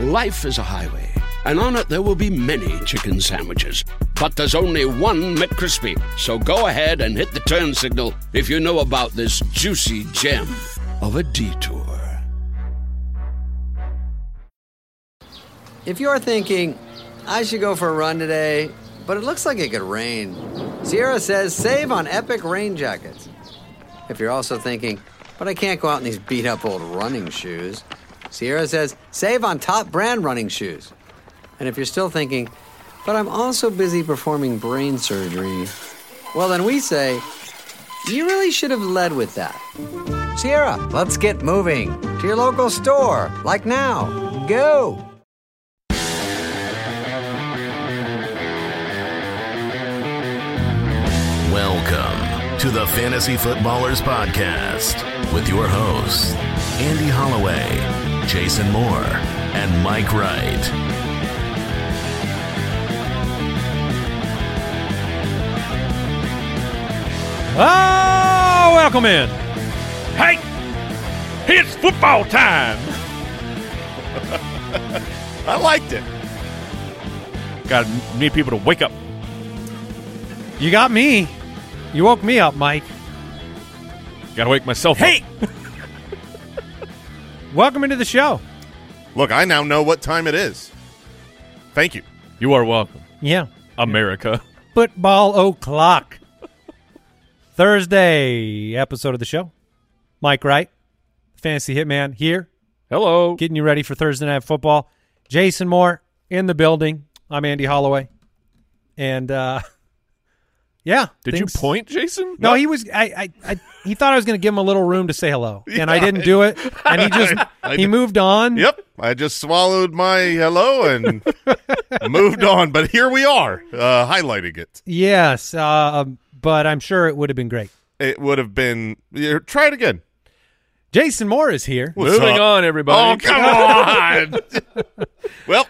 Life is a highway, and on it there will be many chicken sandwiches. But there's only one McCrispy. So go ahead and hit the turn signal if you know about this juicy gem of a detour. If you're thinking, I should go for a run today, but it looks like it could rain, Sierra says save on epic rain jackets. If you're also thinking, but I can't go out in these beat up old running shoes, Sierra says save on top brand running shoes. And if you're still thinking, but I'm also busy performing brain surgery, well, then we say, you really should have led with that. Sierra, let's get moving to your local store, like now. Go! Welcome to the Fantasy Footballers Podcast with your hosts, Andy Holloway, Jason Moore, and Mike Wright. Oh, welcome in. Hey, it's football time. I liked it. Got to need people to wake up. You got me. You woke me up, Mike. Got to wake myself Hey! up. Welcome into the show. Look, I now know what time it is. Thank you. You are welcome, Yeah. America. Football o'clock. Thursday episode of the show. Mike Wright, Fantasy Hitman here, Hello. getting you ready for Thursday Night Football. Jason Moore in the building. I'm Andy Holloway. And, uh, yeah. Did things- you point, Jason? No, he was. I, I, I. He thought I was going to give him a little room to say hello, and I didn't do it. And he just I he did- moved on. Yep. I just swallowed my hello and moved on, but here we are, uh, highlighting it. Yes, uh, but I'm sure it would have been great. It would have been. yeah, Try it again. Jason Moore is here. What's Moving up? on, everybody. Oh, come on. well,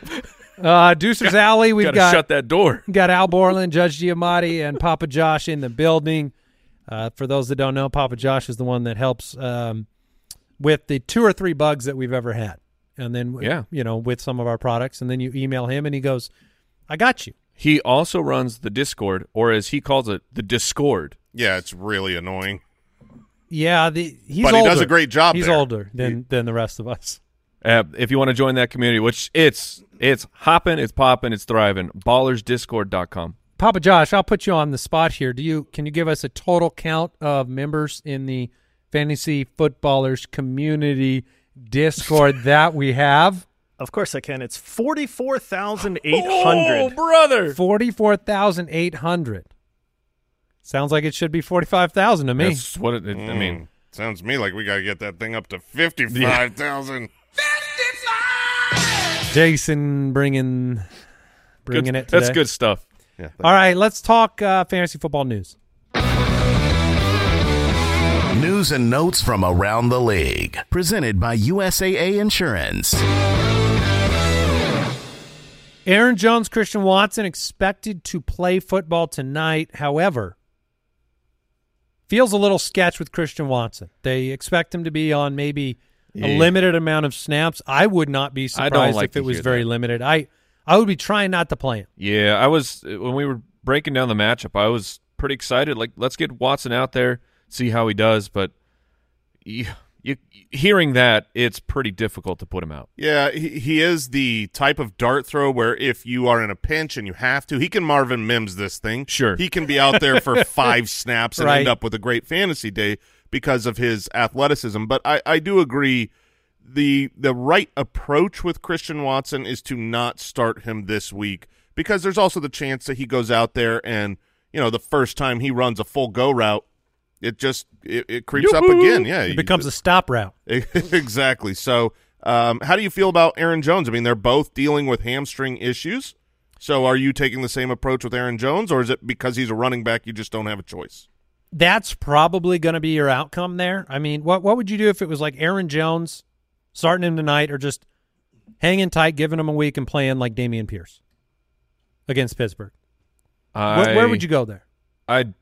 Uh, Deucer's Alley. We've Got to got shut that door. got Al Borland, Judge Giamatti, and Papa Josh in the building. Uh, for those that don't know, Papa Josh is the one that helps um, with the two or three bugs that we've ever had, and then Yeah. you know with some of our products, and then you email him, and he goes, "I got you." He also runs the Discord, or as he calls it, the Discord. yeah, it's really annoying. Yeah, the he's But he does older. a great job He's there. older than than the rest of us. Uh, if you want to join that community, which it's it's hopping, it's popping, it's thriving. Ballersdiscord.com. Papa Josh, I'll put you on the spot here. Do you can you give us a total count of members in the fantasy footballers community Discord that we have? Of course I can. It's 44,800. Oh, brother! Forty four thousand eight hundred. Sounds like it should be forty five thousand to me. That's what it, it- I mean. Mm, sounds to me like we got to get that thing up to 55,000. Jason bringing bringing Good, it. Today. that's good stuff. Yeah. All right, let's talk uh, fantasy football news. News and notes from around the league. Presented by USAA Insurance. Aaron Jones, Christian Watson expected to play football tonight. However, feels a little sketch with Christian Watson. They expect him to be on maybe a limited amount of snaps. I would not be surprised like if it was hear very that. limited. I I would be trying not to play him. Yeah, I was when we were breaking down the matchup. I was pretty excited. Like, let's get Watson out there, see how he does. But you, you hearing that, it's pretty difficult to put him out. Yeah, he, he is the type of dart throw where if you are in a pinch and you have to, he can Marvin Mims this thing. Sure. He can be out there for five snaps and Right. end up with a great fantasy day because of his athleticism. But I, I do agree the the right approach with Christian Watson is to not start him this week because there's also the chance that he goes out there and, you know, the first time he runs a full go route, it just it, it creeps up Yoo-hoo! again. Yeah. It becomes a stop route. exactly. So, um, how do you feel about Aaron Jones? I mean, they're both dealing with hamstring issues. So, are you taking the same approach with Aaron Jones, or is it because he's a running back you just don't have a choice? That's probably going to be your outcome there. I mean, what what would you do if it was like Aaron Jones starting him tonight, or just hanging tight, giving him a week and playing like Dameon Pierce against Pittsburgh? I, Where, where would you go there? I'd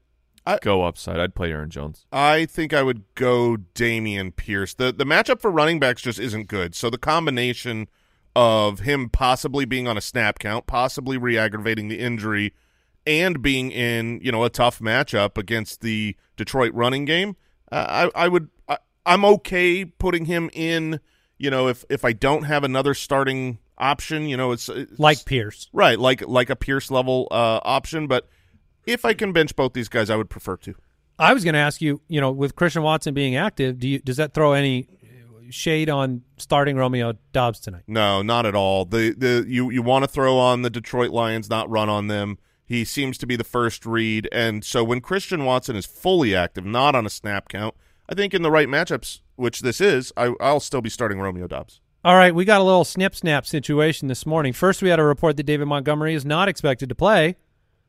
I- go upside. I'd play Aaron Jones. I think I would go Dameon Pierce. The the matchup for running backs just isn't good. So the combination of him possibly being on a snap count, possibly re-aggravating the injury, and being in you know a tough matchup against the Detroit running game, uh, I, I would I, I'm okay putting him in. You know, if if I don't have another starting option, you know, it's, it's Like Pierce. right, like like a Pierce level uh, option. But if I can bench both these guys, I would prefer to. I was going to ask you, you know, with Christian Watson being active, do you does that throw any shade on starting Romeo Doubs tonight? No, not at all. The the you you want to throw on the Detroit Lions, not run on them. He seems to be the first read, and so when Christian Watson is fully active, not on a snap count, I think in the right matchups, which this is, I, I'll still be starting Romeo Doubs. All right, we got a little snip snap situation this morning. First, we had a report that David Montgomery is not expected to play.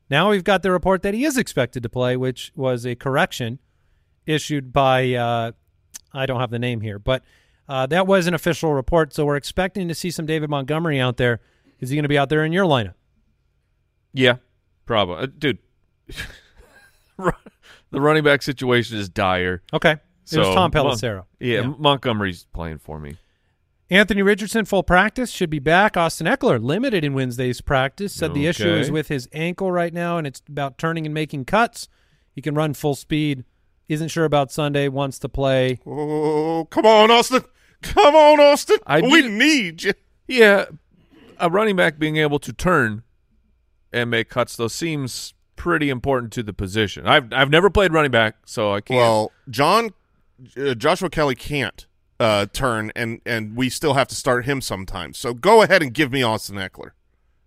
Now we've got the report that he is expected to play, which was a correction issued by uh, I don't have the name here, but uh, that was an official report. So we're expecting to see some David Montgomery out there. Is he going to be out there in your lineup? Yeah, probably, uh, dude. the running back situation is dire. Okay, it was So, Tom Mon- Pelissero. yeah, Montgomery's playing for me. Anthony Richardson full practice should be back. Austin Ekeler limited in Wednesday's practice. Said the issue is with his ankle right now, and it's about turning and making cuts. He can run full speed. Isn't sure about Sunday. Wants to play. Oh, come on, Austin! Come on, Austin! I we do- need you. Yeah, a running back being able to turn and make cuts though seems pretty important to the position. I've I've never played running back, so I can't. Well, John uh, Joshua Kelley can't uh, turn, and and we still have to start him sometimes. So go ahead and give me Austin Ekeler,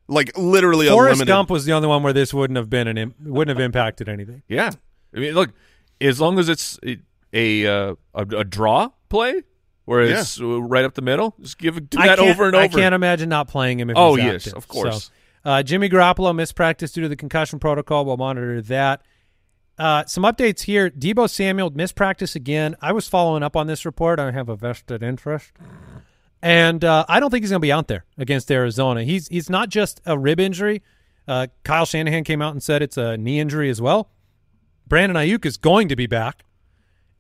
like literally a Forrest limited. Gump was the only one where this wouldn't have been an Im- wouldn't have impacted anything. yeah, I mean, look, as long as it's a a, uh, a, a draw play where it's uh, right up the middle, just give it do I that over and over. I can't imagine not playing him. If Oh, he's yes, active. of course. So, uh, Jimmy Garoppolo missed practice due to the concussion protocol. We'll monitor that. Uh, some updates here. Deebo Samuel missed practice again. I was following up on this report. I have a vested interest, and uh, I don't think he's going to be out there against Arizona. He's he's not just a rib injury. Uh, Kyle Shanahan came out and said it's a knee injury as well. Brandon Aiyuk is going to be back,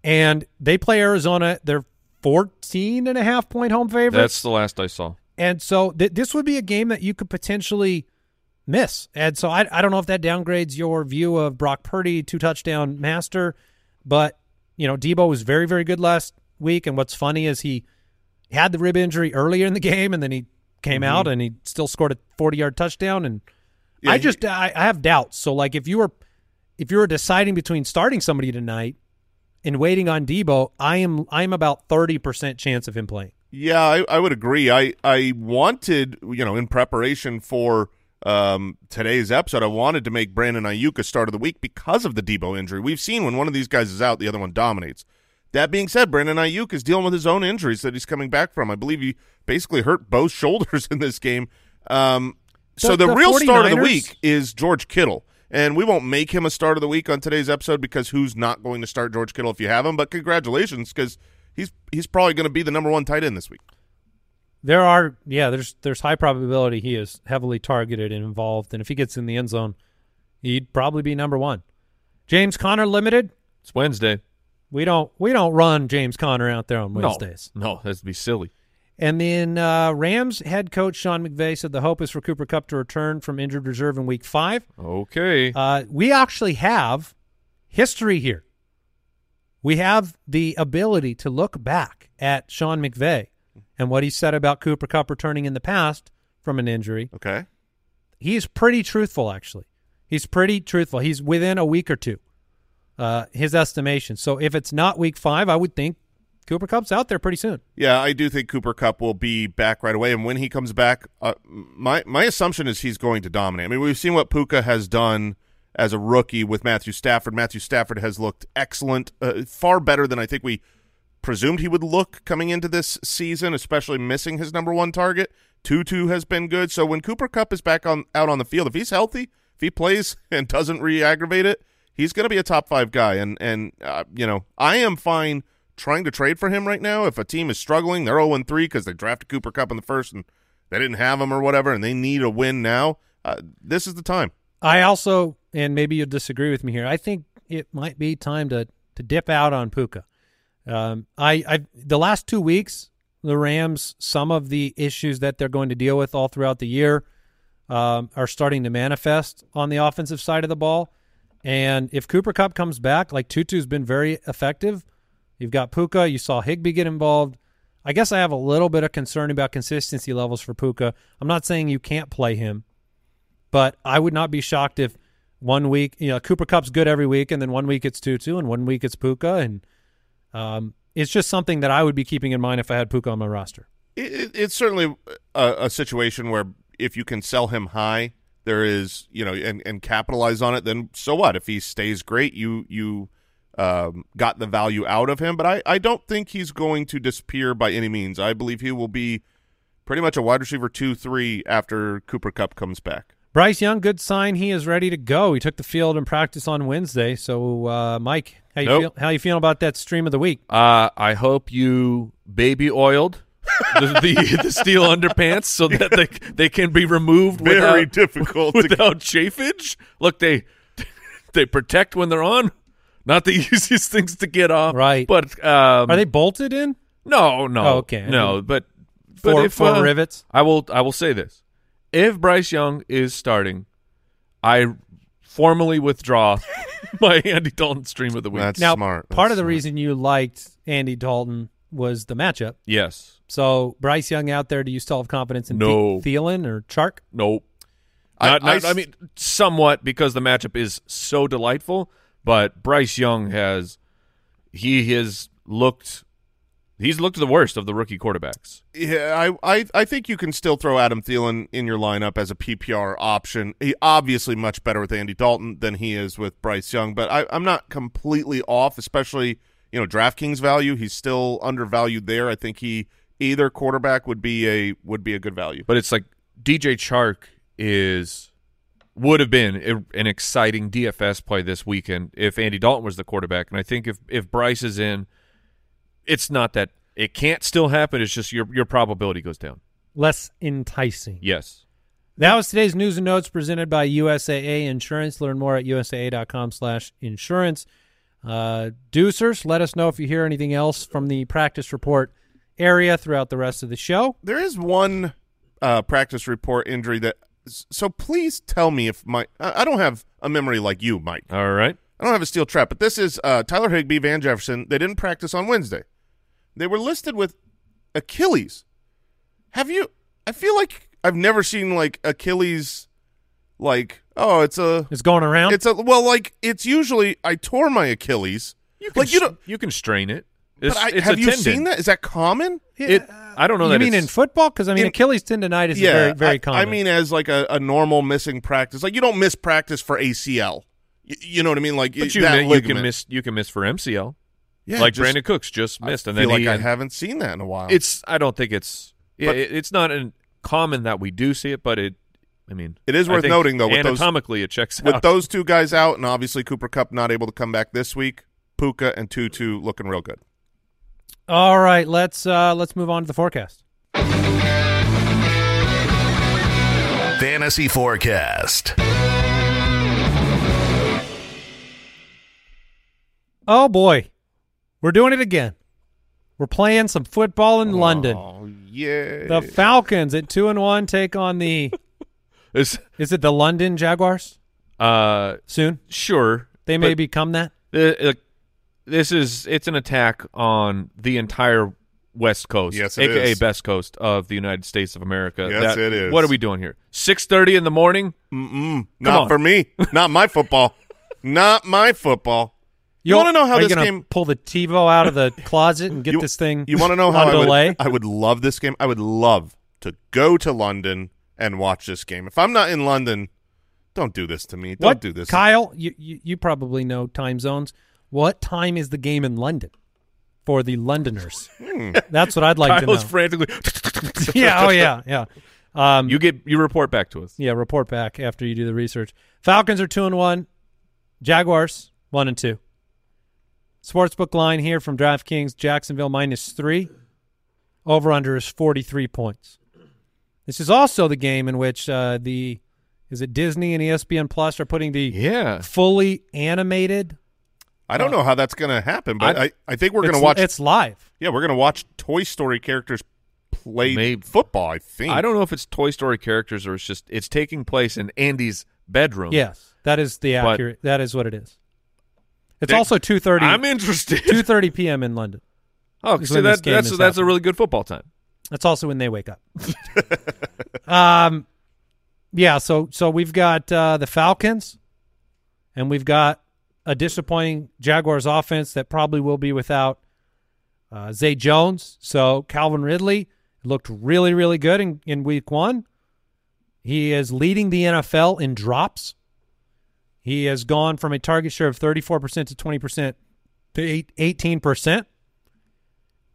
and they play Arizona. They're 14 and a half point home favorite. That's the last I saw. And so th- this would be a game that you could potentially miss. And so I, I don't know if that downgrades your view of Brock Purdy, two touchdown master, but you know Deebo was very very good last week. And what's funny is he had the rib injury earlier in the game, and then he came mm-hmm. out and he still scored a forty yard touchdown. And Yeah, I he- just I, I have doubts. So like if you were if you were deciding between starting somebody tonight and waiting on Deebo, I am I am about thirty percent chance of him playing. Yeah, I, I would agree. I I wanted, you know, in preparation for um, today's episode, I wanted to make Brandon Aiyuk a start of the week because of the Deebo injury. We've seen when one of these guys is out, the other one dominates. That being said, Brandon Aiyuk is dealing with his own injuries that he's coming back from. I believe he basically hurt both shoulders in this game. Um, so The- the, the real start of the week is George Kittle. And we won't make him a start of the week on today's episode because who's not going to start George Kittle if you have him? But congratulations because he's he's probably going to be the number one tight end this week. There are, yeah, there's there's high probability he is heavily targeted and involved, and if he gets in the end zone, he'd probably be number one. James Conner limited. It's Wednesday. We don't we don't run James Conner out there on No. Wednesdays. No, that'd be silly. And then uh, Rams head coach Sean McVay said the hope is for Cooper Kupp to return from injured reserve in Week Five. Okay. Uh, we actually have history here. We have the ability to look back at Sean McVay and what he said about Cooper Kupp returning in the past from an injury. Okay. He's pretty truthful, actually. He's pretty truthful. He's within a week or two, uh, his estimation. So if it's not week five, I would think Cooper Kupp's out there pretty soon. Yeah, I do think Cooper Kupp will be back right away, and when he comes back, uh, my my assumption is he's going to dominate. I mean, we've seen what Puka has done as a rookie with Matthew Stafford. Matthew Stafford has looked excellent, uh, far better than I think we presumed he would look coming into this season, especially missing his number one target. Tutu has been good. So when Cooper Kupp is back on out on the field, if he's healthy, if he plays and doesn't re-aggravate it, he's going to be a top five guy. And and uh, you know, I am fine trying to trade for him right now. If a team is struggling, they're zero three because they drafted Cooper Kupp in the first and they didn't have him or whatever, and they need a win now. Uh, this is the time. I also, and maybe you'll disagree with me here. I think it might be time to to dip out on Puka. Um, I, I the last two weeks the Rams, some of the issues that they're going to deal with all throughout the year um, are starting to manifest on the offensive side of the ball. And if Cooper Kupp comes back, like Tutu's been very effective. You've got Puka. You saw Higbee get involved. I guess I have a little bit of concern about consistency levels for Puka. I'm not saying you can't play him, but I would not be shocked if one week, you know, Cooper Kupp's good every week, and then one week it's Tutu, and one week it's Puka, and um, it's just something that I would be keeping in mind if I had Puka on my roster. It, it's certainly a, a situation where if you can sell him high, there is you know and, and capitalize on it. Then so what? If he stays great, you you um, got the value out of him. But I I don't think he's going to disappear by any means. I believe he will be pretty much a wide receiver two three after Cooper Kupp comes back. Bryce Young, good sign he is ready to go. He took the field in practice on Wednesday. So, uh, Mike, how you Nope. feel? How you feeling about that stream of the week? Uh, I hope you baby oiled the, the the steel underpants so that they they can be removed Very without, difficult. to, without chafage. Look, they they protect when they're on. Not the easiest things to get off, Right. But um, Are they bolted in? No, no, Oh, okay. no. But but Four, if four uh, rivets. I will I will say this: if Bryce Young is starting, I formally withdraw my Andy Dalton stream of the week. That's now, smart. part of the smart. reason you liked Andy Dalton was the matchup. yes, So, Bryce Young out there, do you still have confidence in No. The- Thielen or Chark? nope. I- Not, I not- I, s- mean, somewhat because the matchup is so delightful. But Bryce Young has he has looked he's looked the worst of the rookie quarterbacks. Yeah, I, I I think you can still throw Adam Thielen in your lineup as a PPR option. He obviously much better with Andy Dalton than he is with Bryce Young, but I, I'm not completely off, especially you know DraftKings value. He's still undervalued there. I think he either quarterback would be a would be a good value. But it's like DJ Chark is would have been an exciting DFS play this weekend if Andy Dalton was the quarterback, and I think if if Bryce is in, it's not that it can't still happen. It's just your your probability goes down. Less enticing. Yes. That was today's news and notes presented by USAA Insurance. Learn more at usaa.com slash insurance. Uh, Deucers, let us know if you hear anything else from the practice report area throughout the rest of the show. There is one uh, practice report injury that. So please tell me if my I I don't have a memory like you, Mike. All right. I don't have a steel trap, but this is uh, Tyler Higbee, Van Jefferson. They didn't practice on Wednesday. They were listed with Achilles. Have you? I feel like I've never seen like Achilles. Like, oh, it's a, It's going around. it's a. Well, like it's usually I tore my Achilles. You can like you don't. you can strain it. It's, But I, it's have a you tendon. seen that? Is that common? It. I don't know you that mean in football? Because I mean, In- Achilles tendonitis yeah, is very, very I, common. I mean, as like a, a normal missing practice, like you don't miss practice for ACL. You, you know what I mean? Like But you, that you can miss you can miss for MCL. Yeah, like just- Brandin Cooks just missed, I and feel then like he I haven't seen that in a while. It's. I don't think it's. But- it, it's not an, common that we do see it, but it. I mean, It is worth noting, though, with those- anatomically, it checks with those two guys out, and obviously Cooper Kupp not able to come back this week. Puka and Tutu looking real good. All right, let's uh, let's move on to the forecast. Fantasy Forecast. Oh boy, we're doing it again. We're playing some football in London. Oh yeah. The Falcons at two and one take on the. It's, is it the London Jaguars? uh, Soon sure, they may become that. uh, uh, this is it's an attack on the entire West Coast, Yes, it aka is. best coast of the United States of America. Yes, That- it is. What are we doing here? Six thirty in the morning. Mm-mm. Not on. for me. Not my football. Not my football. You want to know how Are this gonna game? pull the TiVo out of the closet and get You, this thing? You want to know how on I would. I would love this game. I would love to go to London and watch this game. If I'm not in London, don't do this to me. Don't what, do this. Kyle? You, you you probably know time zones. What time is the game in London for the Londoners? That's what I'd like to know. Frantically. yeah. Oh yeah. Yeah. Um, you get you report back to us. Yeah, report back after you do the research. Falcons are two and one. Jaguars one and two. Sportsbook line here from DraftKings: Jacksonville minus three. Over under is forty three points. This is also the game in which uh, the is it Disney and ESPN Plus are putting the Yeah, fully animated. I don't know how that's going to happen, but I, I- I, think we're going to watch. It's live. yeah, we're going to watch Toy Story characters play Maybe. football. I think I don't know if it's Toy Story characters or it's just it's taking place in Andy's bedroom. Yes, that is the But- accurate. that is what it is. It's also two thirty. I'm interested. Two thirty p.m. in London. oh, see that that's that's a really good football time. That's also when they wake up. um, yeah. So so we've got uh, the Falcons, and we've got a disappointing Jaguars offense that probably will be without uh, Zay Jones. So Calvin Ridley looked really really good in, in Week One. He is leading the NFL in drops. He has gone from a target share of 34% to 20% to eight- 18%.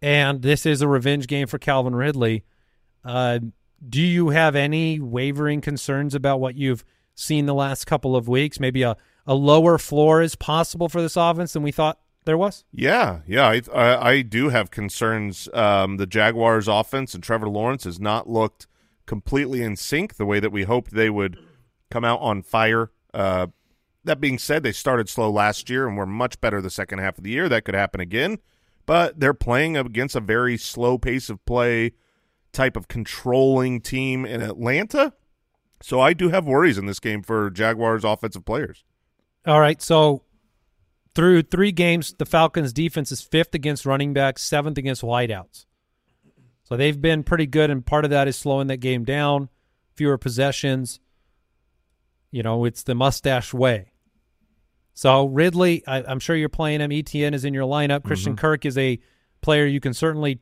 And this is a revenge game for Calvin Ridley. Uh, do you have any wavering concerns about what you've seen the last couple of weeks? Maybe a, a lower floor is possible for this offense than we thought there was? Yeah, yeah, I I, I do have concerns. Um, the Jaguars' offense and Trevor Lawrence has not looked completely in sync the way that we hoped they would come out on fire. Uh, that being said, they started slow last year and were much better the second half of the year. That could happen again, but they're playing against a very slow pace of play type of controlling team in Atlanta. So I do have worries in this game for Jaguars' offensive players. All right. So through three games, the Falcons' defense is fifth against running backs, seventh against wideouts. So they've been pretty good, and part of that is slowing that game down, fewer possessions. You know, it's the mustache way. So Ridley, I, I'm sure you're playing him. ETN is in your lineup. Christian Kirk is a player you can certainly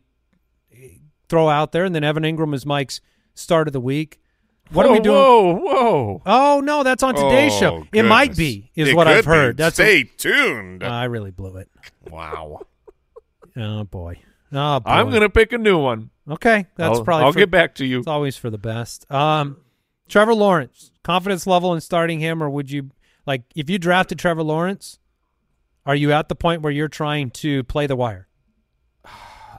eh, throw out there, and then Evan Engram is Mike's start of the week. What whoa, are we doing? Whoa, whoa! Oh no, that's on today's Oh, show. It might be, is It what I've could be. heard. That's Stay tuned. I really blew it. wow. Oh boy. Oh boy. I'm gonna pick a new one. Okay, that's I'll, probably. I'll for- get back to you. It's always for the best. Um, Trevor Lawrence, confidence level in starting him, or would you like if you drafted Trevor Lawrence? Are you at the point where you're trying to play the wire?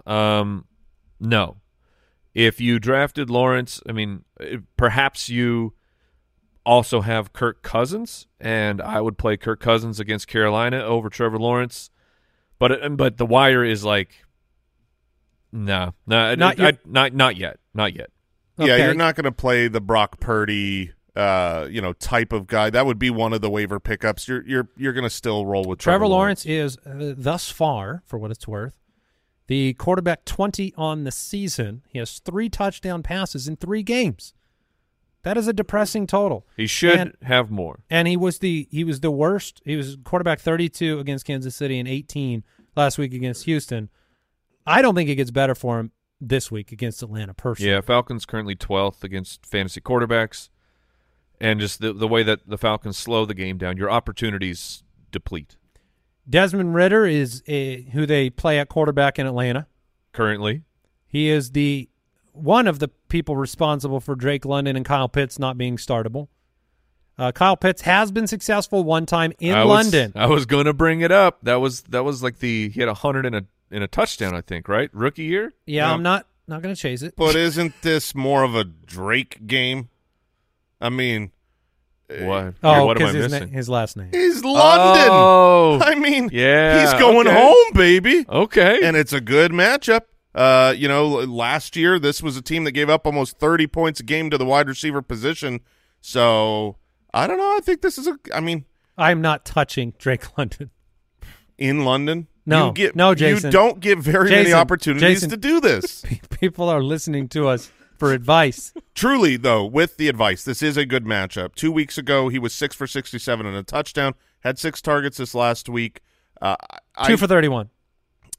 Um, no. If you drafted Lawrence, I mean, perhaps you also have Kirk Cousins, and I would play Kirk Cousins against Carolina over Trevor Lawrence. But it- but the wire is like, no, no, Not I, your- not not yet, not yet. Yeah, you're not going to play the Brock Purdy, uh, you know, type of guy. That would be one of the waiver pickups. You're you're you're going to still roll with Trevor, Trevor Lawrence is uh, thus far, for what it's worth, the quarterback 20 on the season. He has three touchdown passes in three games. That is a depressing total. He should And- have more. and he was the he was the worst. He was quarterback 32 against Kansas City and 18 last week against Houston. I don't think it gets better for him this week against Atlanta personally. Yeah, Falcons currently 12th against fantasy quarterbacks. And just the the way that the Falcons slow the game down, your opportunities deplete Desmond Ridder is a, who they play at quarterback in Atlanta. currently. He is the one of the people responsible for Drake London and Kyle Pitts not being startable. Uh, Kyle Pitts has been successful one time in I was- London. I was going to bring it up. That was that was like the he had a 100 in a in a touchdown, I think, right? Rookie year? yeah, I'm not not going to chase it. But isn't this more of a Drake game? I mean, What? Oh, what am I because his, na- missing? his last name. he's London. Oh. I mean, Yeah, he's going okay. home, baby. Okay. and it's a good matchup. Uh, you know, last year this was a team that gave up almost 30 points a game to the wide receiver position. So I don't know. I think this is a. I mean, I'm not touching Drake London. in London, No. you get, No, Jason. You don't get very many opportunities Jason. to do this. People are listening to us for advice. Truly, though, with the advice, this is a good matchup. Two weeks ago, he was six for 67 and a touchdown. Had six targets this last week. Uh, I, Two for 31.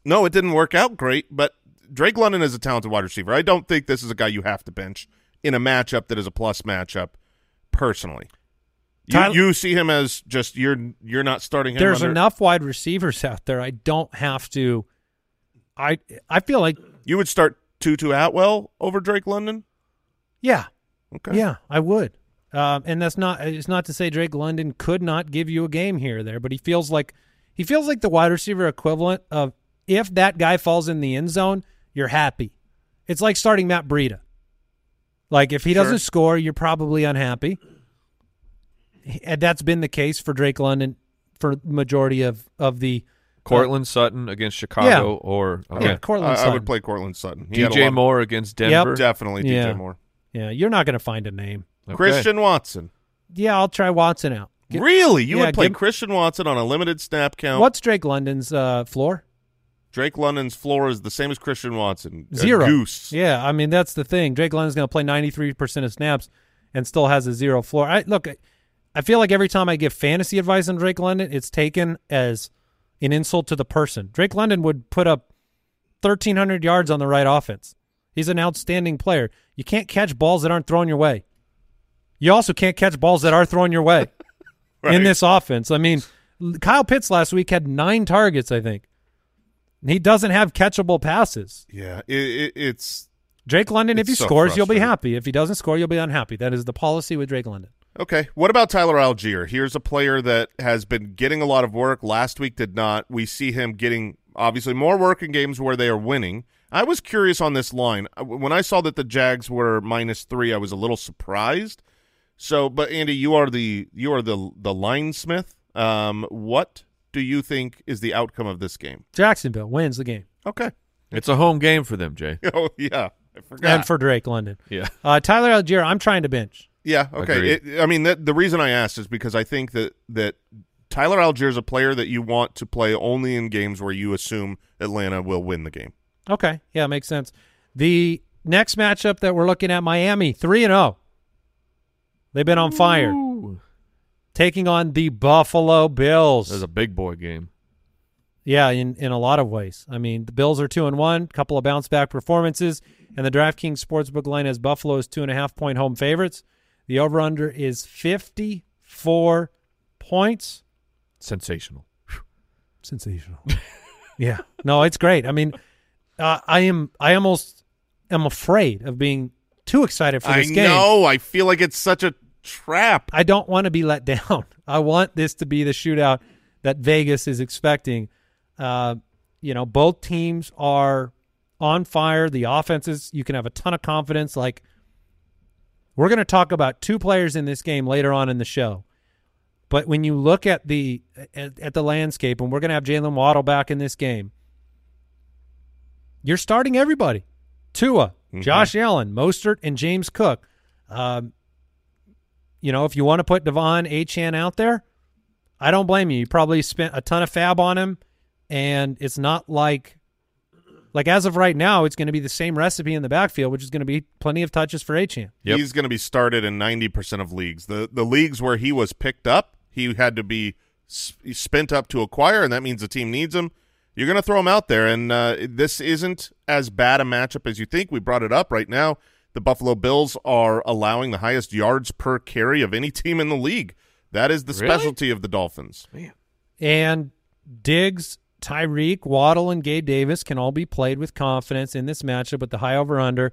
No, it didn't work out great, but Drake London is a talented wide receiver. I don't think this is a guy you have to bench in a matchup that is a plus matchup. Personally, you, Tyler- you see him as just you're you're not starting him. There's under- enough wide receivers out there. I don't have to. I I feel like You would start Tutu Atwell over Drake London. yeah, Okay. yeah, I would. Um, and that's not it's not to say Drake London could not give you a game here or there, but he feels like he feels like the wide receiver equivalent of if that guy falls in the end zone, you're happy. It's like starting Matt Breida. Like if he Sure. doesn't score, you're probably unhappy. And that's been the case for Drake London for majority of of the Courtland Sutton against Chicago or okay. Yeah, Courtland I, I Sutton. would play Courtland Sutton. He had a DJ lot- Moore against Yep. Denver. Definitely Yeah. DJ Moore. Yeah, you're not going to find a name. Okay. Christian Watson. Yeah, I'll try Watson out. Get- really? You yeah, would play give- Christian Watson on a limited snap count? What's Drake London's uh, floor? Drake London's floor is the same as Christian Watson. A Zero. goose. Yeah, I mean that's the thing. Drake London's going to play 93% of snaps and still has a zero floor. I look, I- I feel like every time I give fantasy advice on Drake London, it's taken as an insult to the person. Drake London would put up 1300 yards on the right offense. He's an outstanding player. You can't catch balls that aren't thrown your way. You also can't catch balls that are thrown your way in this offense. I mean, Kyle Pitts last week had 9 targets, I think. He doesn't have catchable passes. Yeah, it, it, it's Drake London, if he so scores, you'll be happy. If he doesn't score, you'll be unhappy. That is the policy with Drake London. Okay. What about Tyler Allgeier? Here's a player that has been getting a lot of work. Last week did not. We see him getting obviously more work in games where they are winning. I was curious on this line Uh, when I saw that the Jags were minus three. I was a little surprised. So, but Andy, you are the you are the the line smith. Um, what do you think is the outcome of this game? Jacksonville wins the game. Okay. It's a home game for them, Jay. Oh yeah, I forgot. And for Drake London. Yeah. Uh, Tyler Allgeier, I'm trying to bench. Yeah. Okay. It, I mean, that, the reason I asked is because I think that that Tyler Allgeier is a player that you want to play only in games where you assume Atlanta will win the game. Okay. Yeah, makes sense. The next matchup that we're looking at, Miami, 3 and 0. They've been on fire. Taking on the Buffalo Bills. This is a big boy game. Yeah, in, in a lot of ways. I mean, the Bills are two and one, couple of bounce back performances, and the DraftKings Sportsbook line has Buffalo as two and a half point home favorites. The over under is fifty four points. Sensational. Sensational. yeah. No, it's great. I mean, uh, I am I almost am afraid of being too excited for I this game. know. I feel like it's such a trap. I don't want to be let down. I want this to be the shootout that Vegas is expecting. Uh, you know, both teams are on fire. The offenses, you can have a ton of confidence. Like, we're going to talk about two players in this game later on in the show. But when you look at the at, at the landscape, and we're going to have Jaylen Waddle back in this game, you're starting everybody: Tua, Josh Allen, Mostert, and James Cook. Um, you know, if you want to put De'Von Achane out there, I don't blame you. You probably spent a ton of FAAB on him, and it's not like like as of right now, it's going to be the same recipe in the backfield, which is going to be plenty of touches for Achane. Yep. He's going to be started in ninety percent of leagues. The the leagues where he was picked up, he had to be s- spent up to acquire, and that means the team needs him. You're going to throw him out there, and uh, this isn't as bad a matchup as you think. We brought it up right now. The Buffalo Bills are allowing the highest yards per carry of any team in the league. That is the Really? specialty of the Dolphins. Man. And Diggs, Tyreek, Waddle, and Gabe Davis can all be played with confidence in this matchup with the high over under.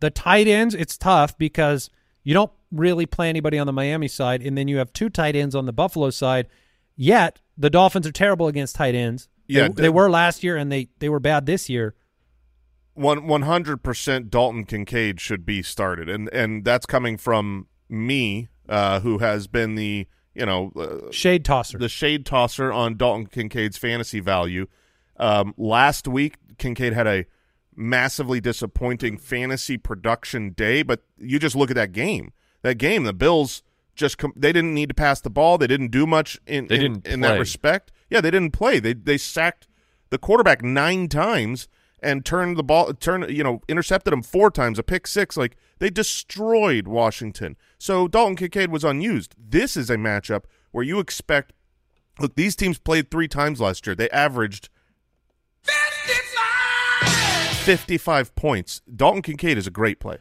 The tight ends, it's tough because you don't really play anybody on the Miami side, and then you have two tight ends on the Buffalo side. Yet the Dolphins are terrible against tight ends. Yeah, they, they were last year, and they they were bad this year. One one hundred percent Dalton Kincaid should be started, and and that's coming from me, uh, who has been the you know uh, Shade tosser. the shade tosser on Dalton Kincaid's fantasy value. Um, last week, Kincaid had a massively disappointing fantasy production day, but you just look at that game. That game, the Bills just com- they didn't need to pass the ball. They didn't do much in They in, didn't in that respect. Yeah, they didn't play. They they sacked the quarterback nine times and turned the ball turned you know intercepted him four times a pick six like they destroyed Washington. So Dalton Kincaid was unused. This is a matchup where you expect look these teams played 3 times last year. They averaged 55 points. Dalton Kincaid is a great play.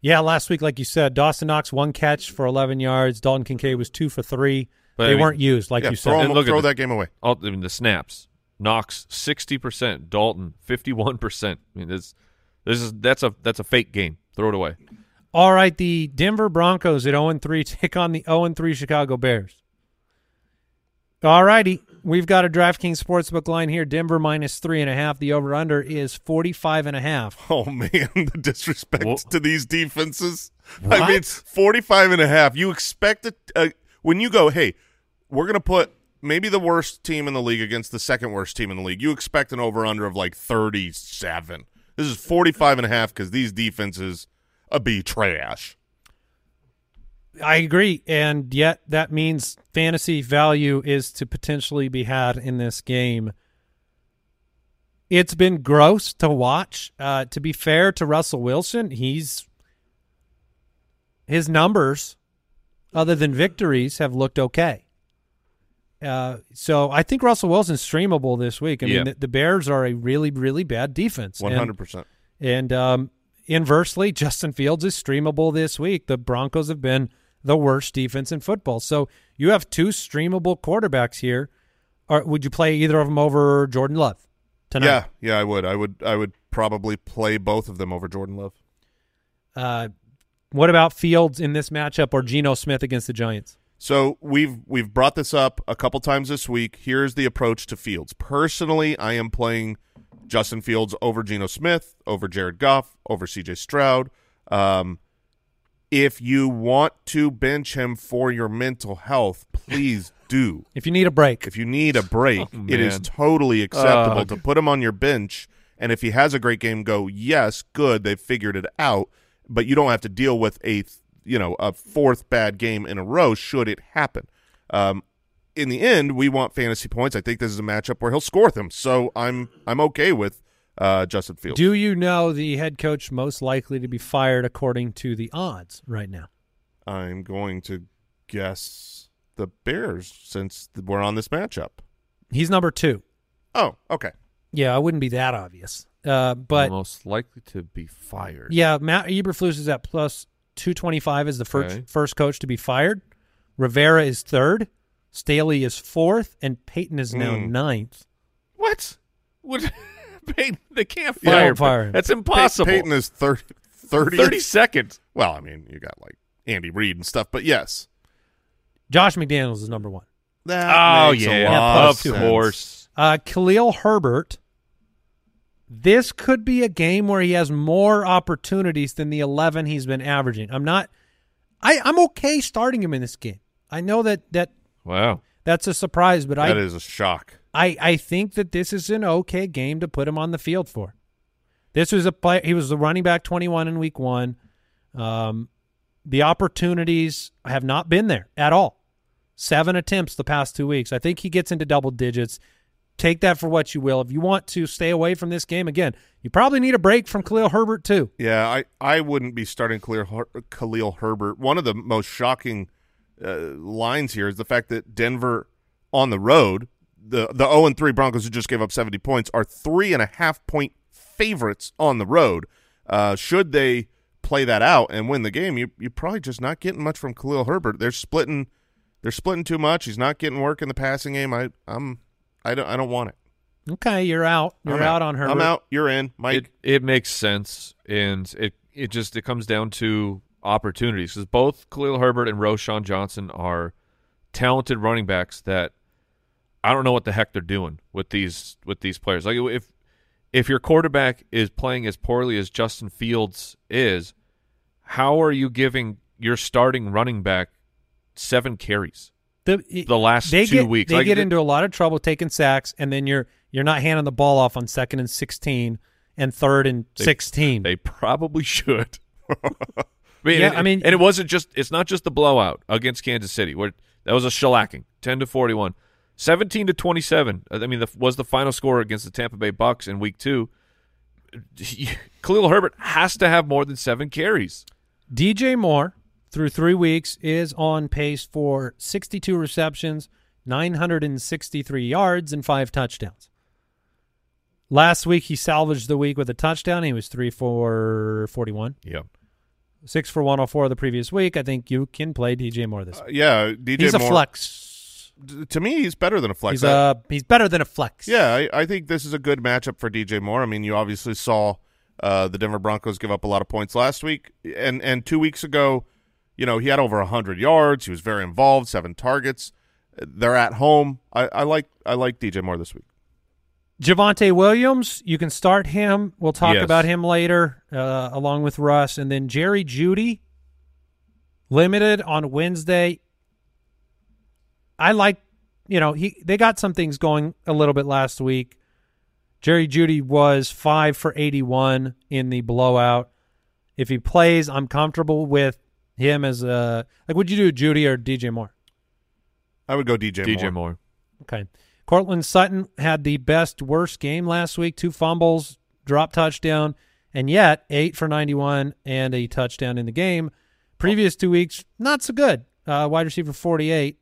yeah, last week, like you said, Dawson Knox one catch for 11 yards. Dalton Kincaid was two for three. But they I mean- weren't used, like yeah, you throw, said. him, And look at throw the- that game away. All I mean, the snaps. Knox sixty percent. Dalton fifty one percent. I mean, this this is that's a that's a fake game. Throw it away. All right, the Denver Broncos at 0 3 take on the 0 3 Chicago Bears. All righty, we've got a DraftKings Sportsbook line here. Denver minus three and a half. The over under is 45 and a half. Oh man, the disrespect Wha- to these defenses. I What? mean, 45 and a half. You expect it uh, when you go, "Hey, we're going to put maybe the worst team in the league against the second worst team in the league. You expect an over under of like 37. This is 45 and a half because these defenses a be trash. I agree, and yet that means fantasy value is to potentially be had in this game. It's been gross to watch. Uh, to be fair to Russell Wilson, he's his numbers, other than victories, have looked okay. Uh, so I think Russell Wilson's streamable this week. I Yeah. mean, the, the Bears are a really, really bad defense. 100%. and um, inversely, Justin Fields is streamable this week. The Broncos have been the worst defense in football. So you have two streamable quarterbacks here. Or would you play either of them over Jordan Love tonight? Yeah, yeah, I would. I would I would probably play both of them over Jordan Love. Uh, what about Fields in this matchup or Geno Smith against the Giants? So we've we've brought this up a couple times this week. Here's the approach to Fields. Personally, I am playing Justin Fields over Geno Smith, over Jared Goff, over CJ Stroud. Um, if you want to bench him for your mental health, please do. If you need a break, If you need a break, Oh, it is totally acceptable Ugh. to put him on your bench. And if he has a great game, go, yes, good, they figured it out. But you don't have to deal with a, you know, a fourth bad game in a row should it happen. Um, in the end, we want fantasy points. I think this is a matchup where he'll score them. So I'm I'm okay with uh, Justin Fields. do you know the head coach most likely to be fired according to the odds right now? I'm going to guess the Bears since we're on this matchup. He's number two. Oh, okay. Yeah, I wouldn't be that obvious. Uh, but most likely to be fired. Yeah, Matt Eberflus is at plus 225 is the first Okay. first coach to be fired. Rivera is third. Staley is fourth, and Peyton is now Mm. ninth. What? What? Peyton, they can't fire. don't fire him. That's impossible. Pey- Peyton is 30, 30 Thirty seconds. Well, I mean, you got like Andy Reid and stuff, but yes. Josh McDaniels is number one. That Oh makes a yeah, lot of sense. course. Uh, Khalil Herbert. This could be a game where he has more opportunities than the 11 he's been averaging. I'm not. I, I'm okay starting him in this game. I know that that Wow. that's a surprise, but I That is a shock. I, I think that this is an okay game to put him on the field for. This was a play. He was the running back 21 in week one. Um, the opportunities have not been there at all. Seven attempts the past two weeks. I think he gets into double digits. Take that for what you will. If you want to stay away from this game again, you probably need a break from Khalil Herbert too. Yeah, I, I wouldn't be starting Khalil, Her- Khalil Herbert. One of the most shocking uh, lines here is the fact that Denver on the road, the the 0 and 3 Broncos who just gave up 70 points, are three and a half point favorites on the road. Uh, should they play that out and win the game, you you're probably just not getting much from Khalil Herbert. They're splitting they're splitting too much. He's not getting work in the passing game. I I'm I don't I don't want it. Okay, you're out. You're I'm out on her. I'm out. You're in, Mike. It it makes sense, and it it just it comes down to opportunities because both Khalil Herbert and Roschon Johnson are talented running backs that I don't know what the heck they're doing with these with these players. Like if if your quarterback is playing as poorly as Justin Fields is, how are you giving your starting running back seven carries? The, the last two get, weeks. They Like, get the- into a lot of trouble taking sacks, and then you're you're not handing the ball off on second and sixteen and third and They- sixteen. They probably should. I mean, Yeah, and, I mean- and it wasn't just it's not just the blowout against Kansas City where that was a shellacking, ten to forty one. 17 to 27 i mean the, was the final score against the tampa bay bucks in week two khalil herbert has to have more than seven carries DJ Moore through three weeks is on pace for 62 receptions, 963 yards, and five touchdowns. Last week he salvaged the week with a touchdown. He was three for 41, yeah six for 104 the previous week. I think you can play DJ Moore this Uh, week. yeah, DJ He's a flex. To me, he's better than a flex. He's uh he's better than a flex. Yeah, I, I think this is a good matchup for DJ Moore. I mean, you obviously saw uh, the Denver Broncos give up a lot of points last week, and and two weeks ago, you know, he had over hundred yards. He was very involved, seven targets. They're at home. I, I like I like DJ Moore this week. Javonte Williams, you can start him. We'll talk Yes. about him later, uh, along with Russ, and then Jerry Jeudy, limited on Wednesday. I like you know, he they got some things going a little bit last week. Jerry Jeudy was five for 81 in the blowout. If he plays, I'm comfortable with him as a like. Would you do Jeudy or DJ Moore? I would go DJ, DJ Moore. Moore. Okay. Courtland Sutton had the best worst game last week. Two fumbles, drop touchdown, and yet eight for 91 and a touchdown in the game. Previous two weeks, not so good. Uh, wide receiver 48.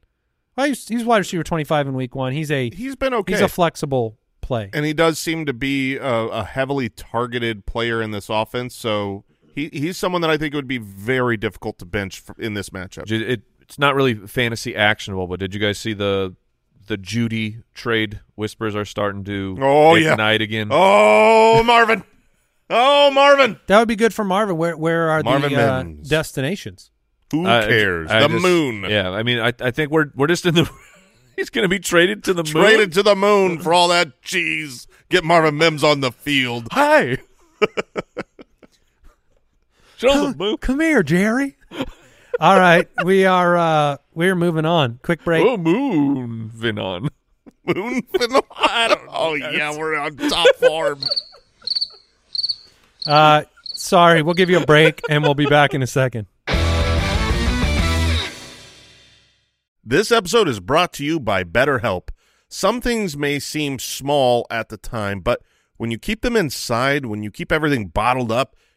Well, he's, he's wide receiver 25 in week one. He's a He's been okay. he's a flexible play. and he does seem to be a, a heavily targeted player in this offense. So he he's someone that I think it would be very difficult to bench for, in this matchup. It, it- it's not really fantasy actionable, but did you guys see the the Jeudy trade whispers are starting to Oh, yeah. ignite again? Oh, Marvin! Oh, Marvin! That would be good for Marvin. Where where are Marvin the uh, Mims. destinations? Who Uh, cares? I the just- moon. Yeah, I mean, I I think we're we're just in the. he's going to be traded to the moon. Traded to the moon for all that cheese. Get Marvin Mims on the field. Hi. Show the moon. Come here, Jerry. All right, we are uh we're moving on. Quick break. Oh, moon. Vinon. Moon? I don't Oh, yeah, we're on top form. Uh, sorry, we'll give you a break and we'll be back in a second. This episode is brought to you by BetterHelp. Some things may seem small at the time, but when you keep them inside, when you keep everything bottled up,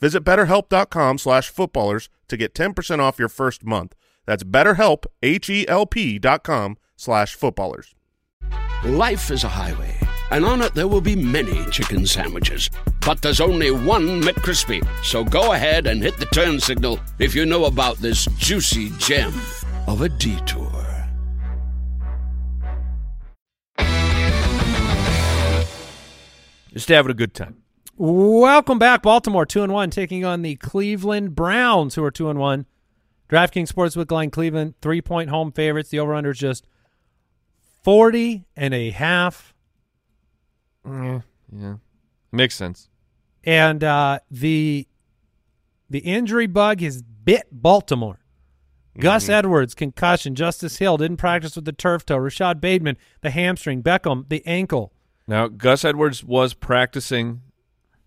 Visit betterhelp.com slash footballers to get 10% off your first month. That's betterhelp, H-E-L-P dot com slash footballers. Life is a highway, and on it there will be many chicken sandwiches. But there's only one McCrispy. So go ahead and hit the turn signal if you know about this juicy gem of a detour. Just having a good time. Welcome back, Baltimore, two and one, taking on the Cleveland Browns, who are two and one. DraftKings Sportsbook line Cleveland, three point home favorites. The over under is just 40 and a half. Yeah, yeah. Makes sense. And uh, the the injury bug has bit Baltimore. Gus Edwards, concussion. Justice Hill didn't practice with the turf toe. Rashod Bateman, the hamstring. Beckham, the ankle. Now, Gus Edwards was practicing,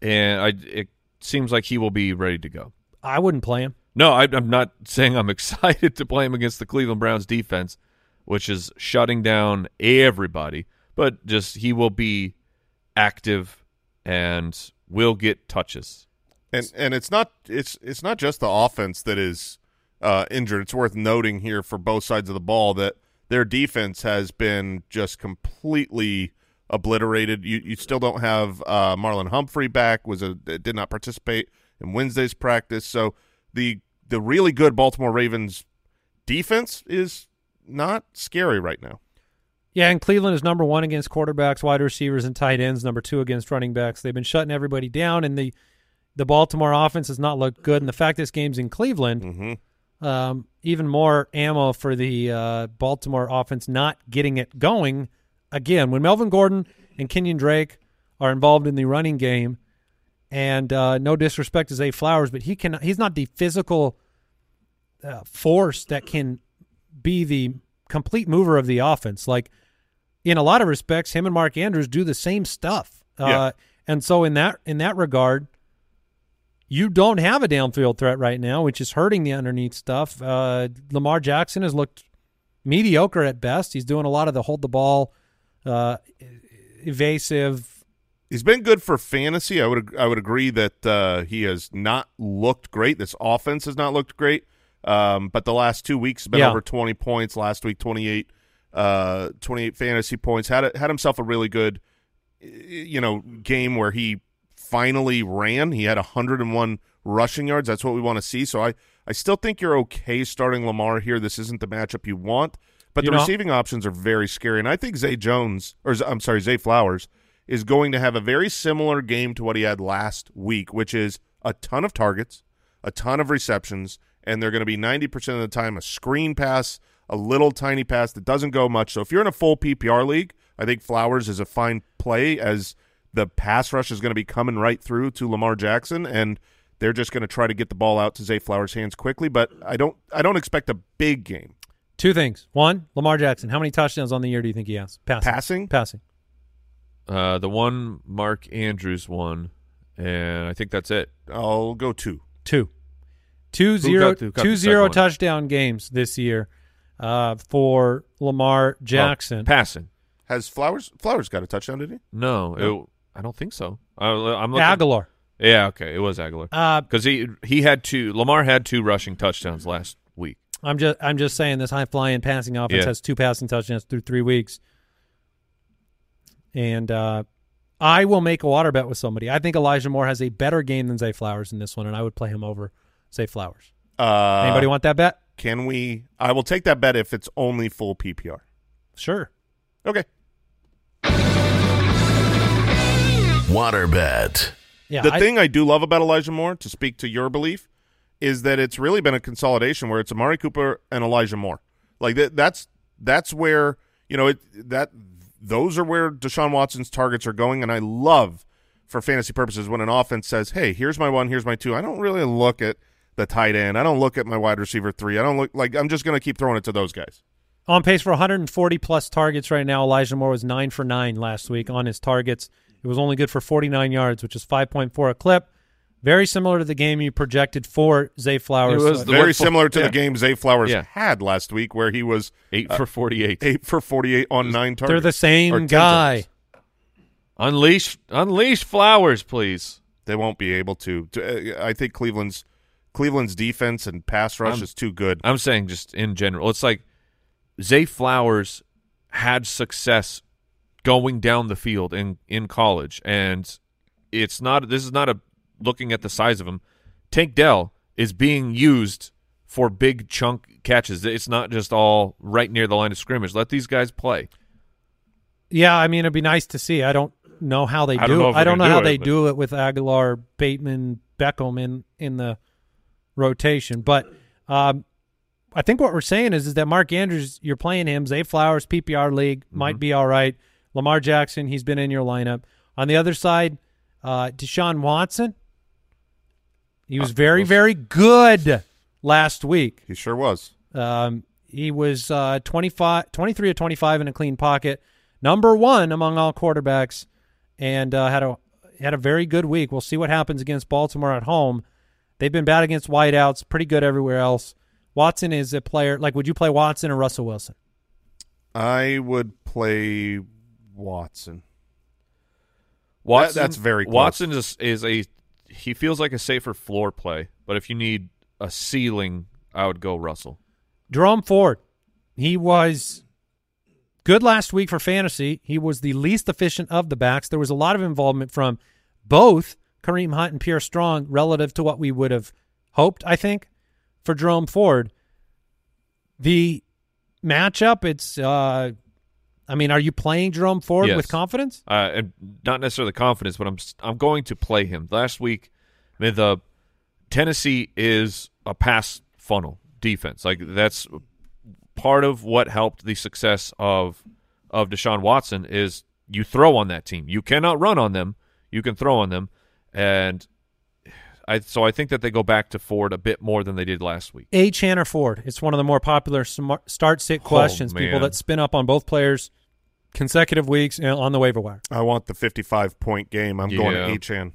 and I it seems like he will be ready to go. I wouldn't play him. No, I, I'm not saying I'm excited to play him against the Cleveland Browns defense, which is shutting down everybody. But just he will be active and will get touches. And and it's not it's it's not just the offense that is uh, injured. It's worth noting here for both sides of the ball that their defense has been just completely obliterated. You you still don't have uh, Marlon Humphrey back. Was a did not participate in Wednesday's practice. So the the really good Baltimore Ravens defense is not scary right now. Yeah, and Cleveland is number one against quarterbacks, wide receivers, and tight ends. Number two against running backs. They've been shutting everybody down, and the the Baltimore offense has not looked good. And the fact this game's in Cleveland, Mm-hmm. um, even more ammo for the uh, Baltimore offense not getting it going again. When Melvin Gordon and Kenyon Drake are involved in the running game, and uh, no disrespect to Zay Flowers, but he can he's not the physical uh, force that can be the complete mover of the offense. Like in a lot of respects, him and Mark Andrews do the same stuff. Yeah. Uh, and so in that in that regard, you don't have a downfield threat right now, which is hurting the underneath stuff. Uh, Lamar Jackson has looked mediocre at best. He's doing a lot of the hold the ball, uh, evasive. He's been good for fantasy. I would I would agree that uh, he has not looked great. This offense has not looked great. Um, but the last two weeks has been Yeah. over 20 points. Last week 28 uh 28 fantasy points. Had a, had himself a really good you know game where he finally ran. He had 101 rushing yards. That's what we want to see. So I I still think you're okay starting Lamar here. This isn't the matchup you want, but You the know- receiving options are very scary. And I think Zay Jones or I'm sorry, Zay Flowers is going to have a very similar game to what he had last week, which is a ton of targets, a ton of receptions, and they're going to be 90% of the time a screen pass, a little tiny pass that doesn't go much. So if you're in a full PPR league, I think Flowers is a fine play as the pass rush is going to be coming right through to Lamar Jackson and they're just going to try to get the ball out to Zay Flowers' hands quickly, but I don't I don't expect a big game. Two things. One, Lamar Jackson. How many touchdowns on the year do you think he has? Passing. Passing? Passing. Uh, the one Mark Andrews won, and I think that's it. I'll go two. Two. Two zero, got the- got two the zero second one? touchdown games this year uh, for Lamar Jackson. Oh, passing. Has Flowers Flowers got a touchdown, did he? No, it, I don't think so. I, I'm looking. Agholor. Yeah, okay, it was Agholor Uh, because he he had two. Lamar had two rushing touchdowns last week. I'm just I'm just saying this high flying passing offense Yeah. has two passing touchdowns through three weeks. And uh, I will make a water bet with somebody. I think Elijah Moore has a better game than Zay Flowers in this one, and I would play him over Zay Flowers. Uh, Anybody want that bet? Can we? I will take that bet if it's only full PPR. Sure. Okay. Waterbed. Yeah. the I- thing I do love about Elijah Moore, to speak to your belief, is that it's really been a consolidation where it's Amari Cooper and Elijah Moore. Like that, that's that's where you know it that those are where Deshaun Watson's targets are going, and I love for fantasy purposes when an offense says, "Hey, here's my one, here's my two. I don't really look at the tight end. I don't look at my wide receiver three. I don't look like I'm just going to keep throwing it to those guys. on pace for 140 plus targets right now. Elijah Moore was nine for nine last week on his targets. It was only good for 49 yards, which is 5.4 a clip. Very similar to the game you projected for Zay Flowers. It was The Very similar to yeah. the game Zay Flowers Yeah. had last week, where he was Eight Uh, for forty-eight. eight for 48 on nine targets. they're the same guy. targets. Unleash, unleash Flowers, please. They won't be able to. to uh, I think Cleveland's Cleveland's defense and pass rush I'm- is too good. I'm saying just in general. It's like Zay Flowers had success going down the field in in college, and it's not. This is not a looking at the size of him. Tank Dell is being used for big chunk catches. It's not just all right near the line of scrimmage. Let these guys play. Yeah, I mean, it'd be nice to see. I don't know how they I do don't know it. I don't know gonna how do they but- do it with Agholor, Bateman, Beckham in in the rotation. But um, I think what we're saying is is that Mark Andrews, you're playing him. Zay Flowers, PPR league Mm-hmm. might be all right. Lamar Jackson, he's been in your lineup. On the other side, uh, Deshaun Watson, he was very very good last week. He sure was. Um, he was uh, 25, 23 or 25 in a clean pocket, number one among all quarterbacks, and uh, had a had a very good week. We'll see what happens against Baltimore at home. They've been bad against wideouts, pretty good everywhere else. Watson is a player. Like, would you play Watson or Russell Wilson? I would play Watson. Watson, that's very close. Watson is is a he feels like a safer floor play, but if you need a ceiling, I would go Russell. Jerome Ford, he was good last week for fantasy. He was the least efficient of the backs. There was a lot of involvement from both Kareem Hunt and Pierre Strong relative to what we would have hoped, I think, for Jerome Ford. The matchup, it's uh I mean, are you playing Jerome Ford Yes. with confidence? uh, and not necessarily confidence, but I'm I'm going to play him. Last week, I mean, the Tennessee is a pass funnel defense. Like that's part of what helped the success of of Deshaun Watson is you throw on that team. You cannot run on them. You can throw on them, and I so I think that they go back to Ford a bit more than they did last week. Achane or Ford? It's one of the more popular smart, start sit questions. people that spin up on both players consecutive weeks on the waiver wire. I want the 55 point game. I'm going to to Achane.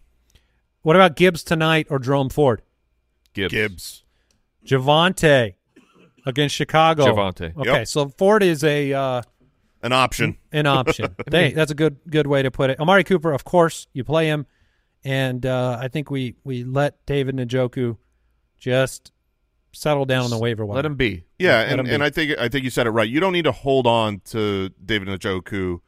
What about Gibbs tonight or Jerome Ford? Gibbs. Gibbs. Javonte against Chicago. Javonte. Okay, Yep. so Ford is a uh, an option. an option. they, that's a good good way to put it. Amari Cooper, of course, you play him, and uh, I think we we let David Njoku just settle down on the waiver wire. Let him be. Yeah, Let and, him and. I think I think you said it right. You don't need to hold on to David Njoku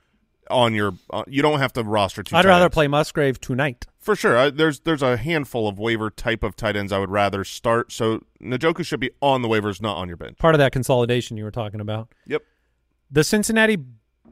on your. Uh, you don't have to roster two. I'd tight rather ends. play Musgrave tonight. for sure. I, there's there's a handful of waiver type of tight ends I would rather start. So Njoku should be on the waivers, not on your bench. Part of that consolidation you were talking about. Yep. The Cincinnati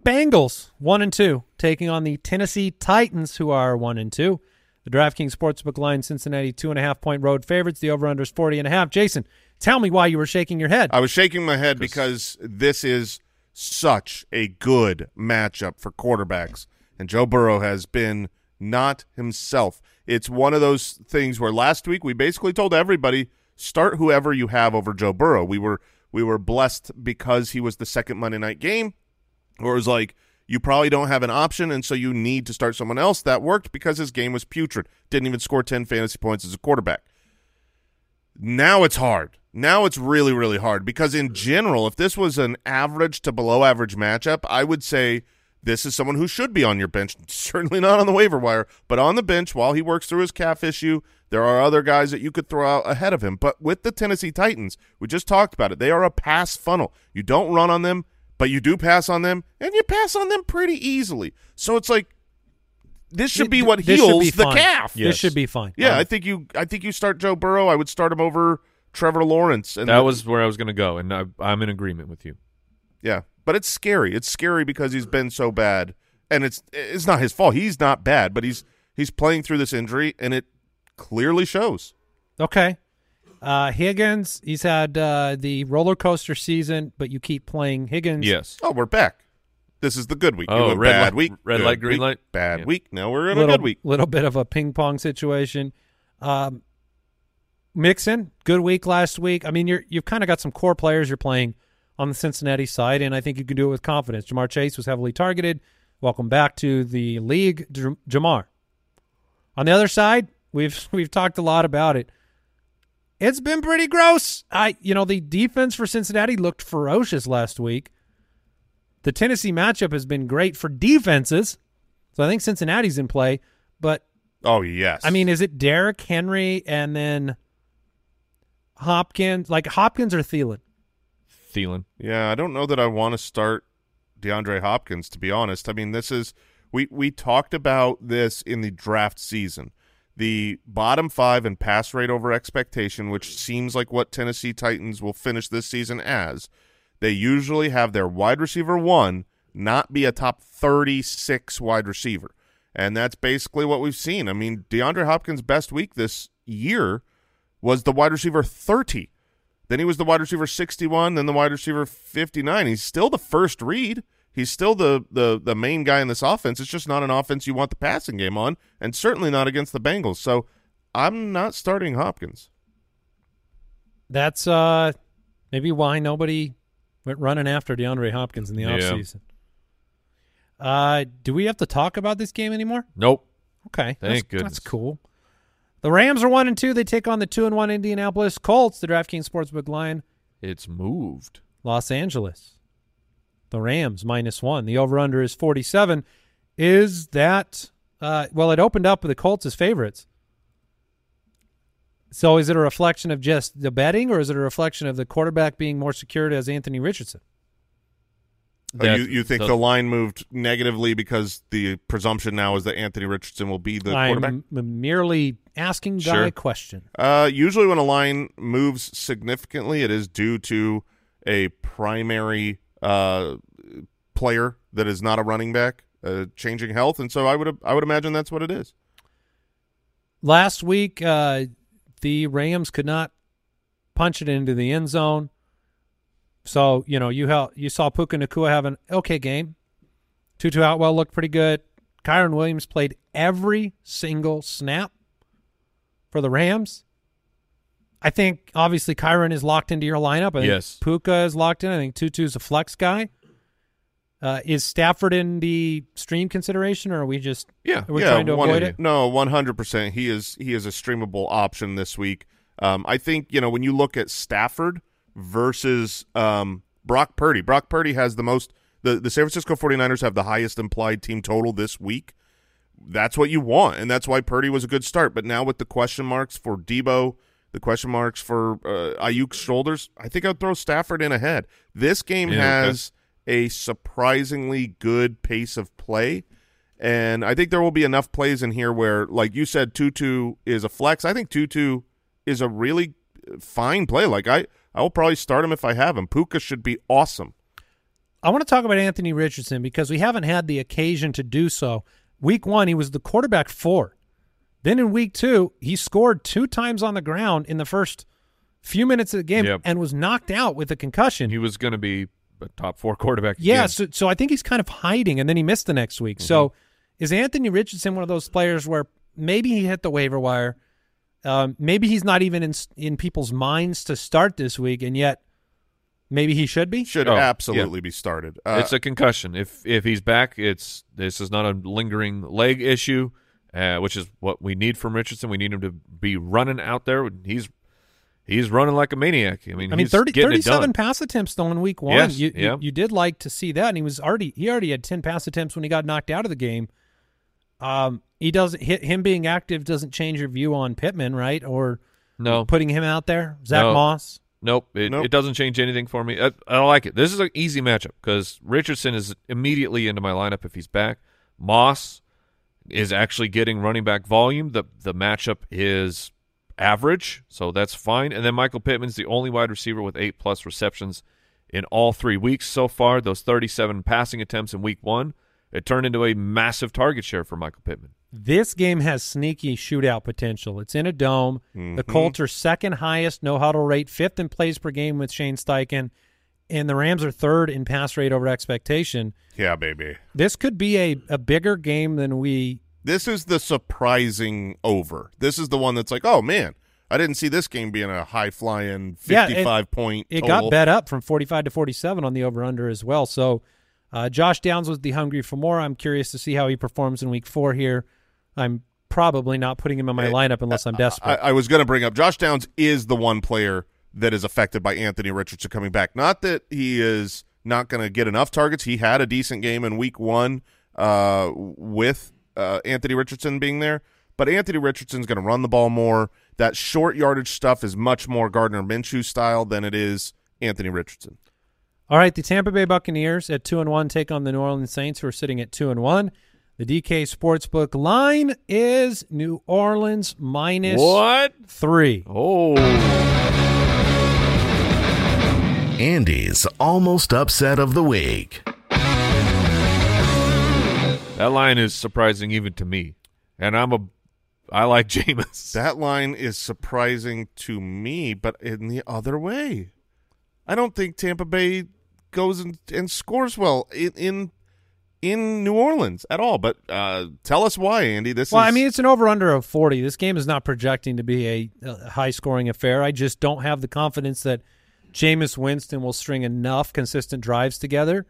Bengals, one and two, taking on the Tennessee Titans, who are one and two. The DraftKings Sportsbook line, Cincinnati two and a half point road favorites. The over under is forty and a half. Jason, tell me why you were shaking your head. I was shaking my head because this is such a good matchup for quarterbacks, and Joe Burrow has been not himself. It's one of those things where last week we basically told everybody start whoever you have over Joe Burrow. We were we were blessed because he was the second Monday night game, or it was like you probably don't have an option, and so you need to start someone else. That worked because his game was putrid. Didn't even score ten fantasy points as a quarterback. Now it's hard. Now it's really, really hard because in general, if this was an average to below average matchup, I would say this is someone who should be on your bench. Certainly not on the waiver wire, but on the bench while he works through his calf issue. There are other guys that you could throw out ahead of him. But with the Tennessee Titans, we just talked about it. They are a pass funnel. You don't run on them, but you do pass on them, and you pass on them pretty easily. So it's like this should be what This heals be the fine. calf. This should be fine. Yeah, Um, I think you. I think you start Joe Burrow. I would start him over Trevor Lawrence. And That was where I was going to go, and I, I'm in agreement with you. yeah, but it's scary. It's scary because he's been so bad, and it's it's not his fault. He's not bad, but he's he's playing through this injury, and it clearly shows. Okay. Uh, Higgins, he's had uh, the roller coaster season, but you keep playing Higgins. Yes. Oh, we're back. This is the good week. Oh, You went red bad light- week, red good light, green week, light? bad Yeah. week. Now we're in little, a good week. little bit of a ping pong situation. Um, Mixon, good week last week. I mean, you're you've kind of got some core players you're playing on the Cincinnati side, and I think you can do it with confidence. Ja'Marr Chase was heavily targeted. Welcome back to the league, Ja'Marr. On the other side, we've we've talked a lot about it. It's been pretty gross. I you know the defense for Cincinnati looked ferocious last week. The Tennessee matchup has been great for defenses, so I think Cincinnati's in play. But Oh yes. I mean, is it Derrick Henry and then Hopkins? Like Hopkins or Thielen? Thielen. Yeah, I don't know that I want to start DeAndre Hopkins to be honest. I mean, this is we we talked about this in the draft season. The bottom 5 in pass rate over expectation, which seems like what Tennessee Titans will finish this season as. They usually have their wide receiver 1 not be a top 36 wide receiver. And that's basically what we've seen. I mean, DeAndre Hopkins' best week this year was the wide receiver 30. Then he was the wide receiver 61, then the wide receiver 59. He's still the first read. He's still the, the, the main guy in this offense. It's just not an offense you want the passing game on, and certainly not against the Bengals. So I'm not starting Hopkins. That's uh maybe why nobody went running after DeAndre Hopkins in the Yeah. offseason. Uh, do we have to talk about this game anymore? Nope. Okay, Thank that's, goodness. That's cool. The Rams are one and two. They take on the two and one Indianapolis Colts. The DraftKings Sportsbook line, It's moved. Los Angeles. The Rams minus one. The over under is forty seven. Is that uh, well? It opened up with the Colts as favorites. So is it a reflection of just the betting, or is it a reflection of the quarterback being more secured as Anthony Richardson? That- you, you think the- the line moved negatively because the presumption now is that Anthony Richardson will be the quarterback? I'm merely asking guy Sure. a question. Uh, usually, when a line moves significantly, it is due to a primary uh, player that is not a running back uh, changing health, and so I would I would imagine that's what it is. Last week, uh, the Rams could not punch it into the end zone. So you know you ha- you saw Puka Nacua have an okay game. Tutu Atwell looked pretty good. Kyren Williams played every single snap for the Rams. I think obviously Kyren is locked into your lineup. I think Yes. Puka is locked in. I think Tutu's a flex guy. Uh, is Stafford in the stream consideration, or are we just Yeah. are we yeah, trying to one- avoid it? No, one hundred percent. He is he is a streamable option this week. Um, I think you know when you look at Stafford versus um, Brock Purdy. Brock Purdy has the most The the San Francisco 49ers have the highest implied team total this week. That's what you want, and that's why Purdy was a good start. But now with the question marks for Deebo, the question marks for uh, Aiyuk's shoulders, I think I'd throw Stafford in ahead. This game Yeah, okay. has a surprisingly good pace of play. And I think there will be enough plays in here where, like you said, Tutu is a flex. I think Tutu is a really fine play. Like I, I will probably start him if I have him. Puka should be awesome. I want to talk about Anthony Richardson because we haven't had the occasion to do so. Week one, he was the quarterback four. Then in week two, he scored two times on the ground in the first few minutes of the game Yep. and was knocked out with a concussion. He was going to be a top four quarterback. yeah, so, so I think he's kind of hiding, and then he missed the next week. So is Anthony Richardson one of those players where maybe he hit the waiver wire? Um, maybe he's not even in in people's minds to start this week, and yet maybe he should be. Should Oh, absolutely be started. Uh, it's a concussion. If if he's back, it's this is not a lingering leg issue, uh, which is what we need from Richardson. We need him to be running out there. He's he's running like a maniac. I mean, I mean, he's 30, 37 pass attempts though in week one. Yes, you, yeah. you you did like to see that, and he was already he already had ten pass attempts when he got knocked out of the game. Um, he doesn't hit him being active doesn't change your view on Pittman, right? Or No, putting him out there, Zach No. Moss. Nope, it, Nope. it doesn't change anything for me. I, I don't like it. This is an easy matchup because Richardson is immediately into my lineup if he's back. Moss is actually getting running back volume. The the matchup is average, so that's fine. And then Michael Pittman's the only wide receiver with eight plus receptions in all three weeks so far. Those 37 passing attempts in week one, it turned into a massive target share for Michael Pittman. This game has sneaky shootout potential. It's in a dome. The mm-hmm. Colts are second highest no huddle rate, fifth in plays per game with Shane Steichen, and the Rams are third in pass rate over expectation. yeah, baby. This could be a, a bigger game than we This is the surprising over. This is the one that's like, oh man, I didn't see this game being a high flying Yeah, it- point. it total. got bet up from 45 to 47 on the over under as well. So uh, Josh Downs was the hungry for more. I'm curious to see how he performs in week four here. I'm probably not putting him in my Eh, lineup unless I'm I, desperate. I was going to bring up Josh Downs is the one player that is affected by Anthony Richardson coming back. Not that he is not going to get enough targets. He had a decent game in week one uh, with uh, Anthony Richardson being there, but Anthony Richardson's going to run the ball more. That short yardage stuff is much more Gardner Minshew style than it is Anthony Richardson. All right, the Tampa Bay Buccaneers at two and one take on the New Orleans Saints, who are sitting at two and one. The DK Sportsbook line is New Orleans minus What? three. Oh, Andy's almost upset of the week. that line is surprising even to me, and I'm a I like Jameis. That line is surprising to me, but in the other way. I don't think Tampa Bay goes and, and scores well in, in in New Orleans at all. But uh, tell us why, Andy. This Well, is I mean, it's an over under of 40. This game is not projecting to be a, a high scoring affair. I just don't have the confidence that Jameis Winston will string enough consistent drives together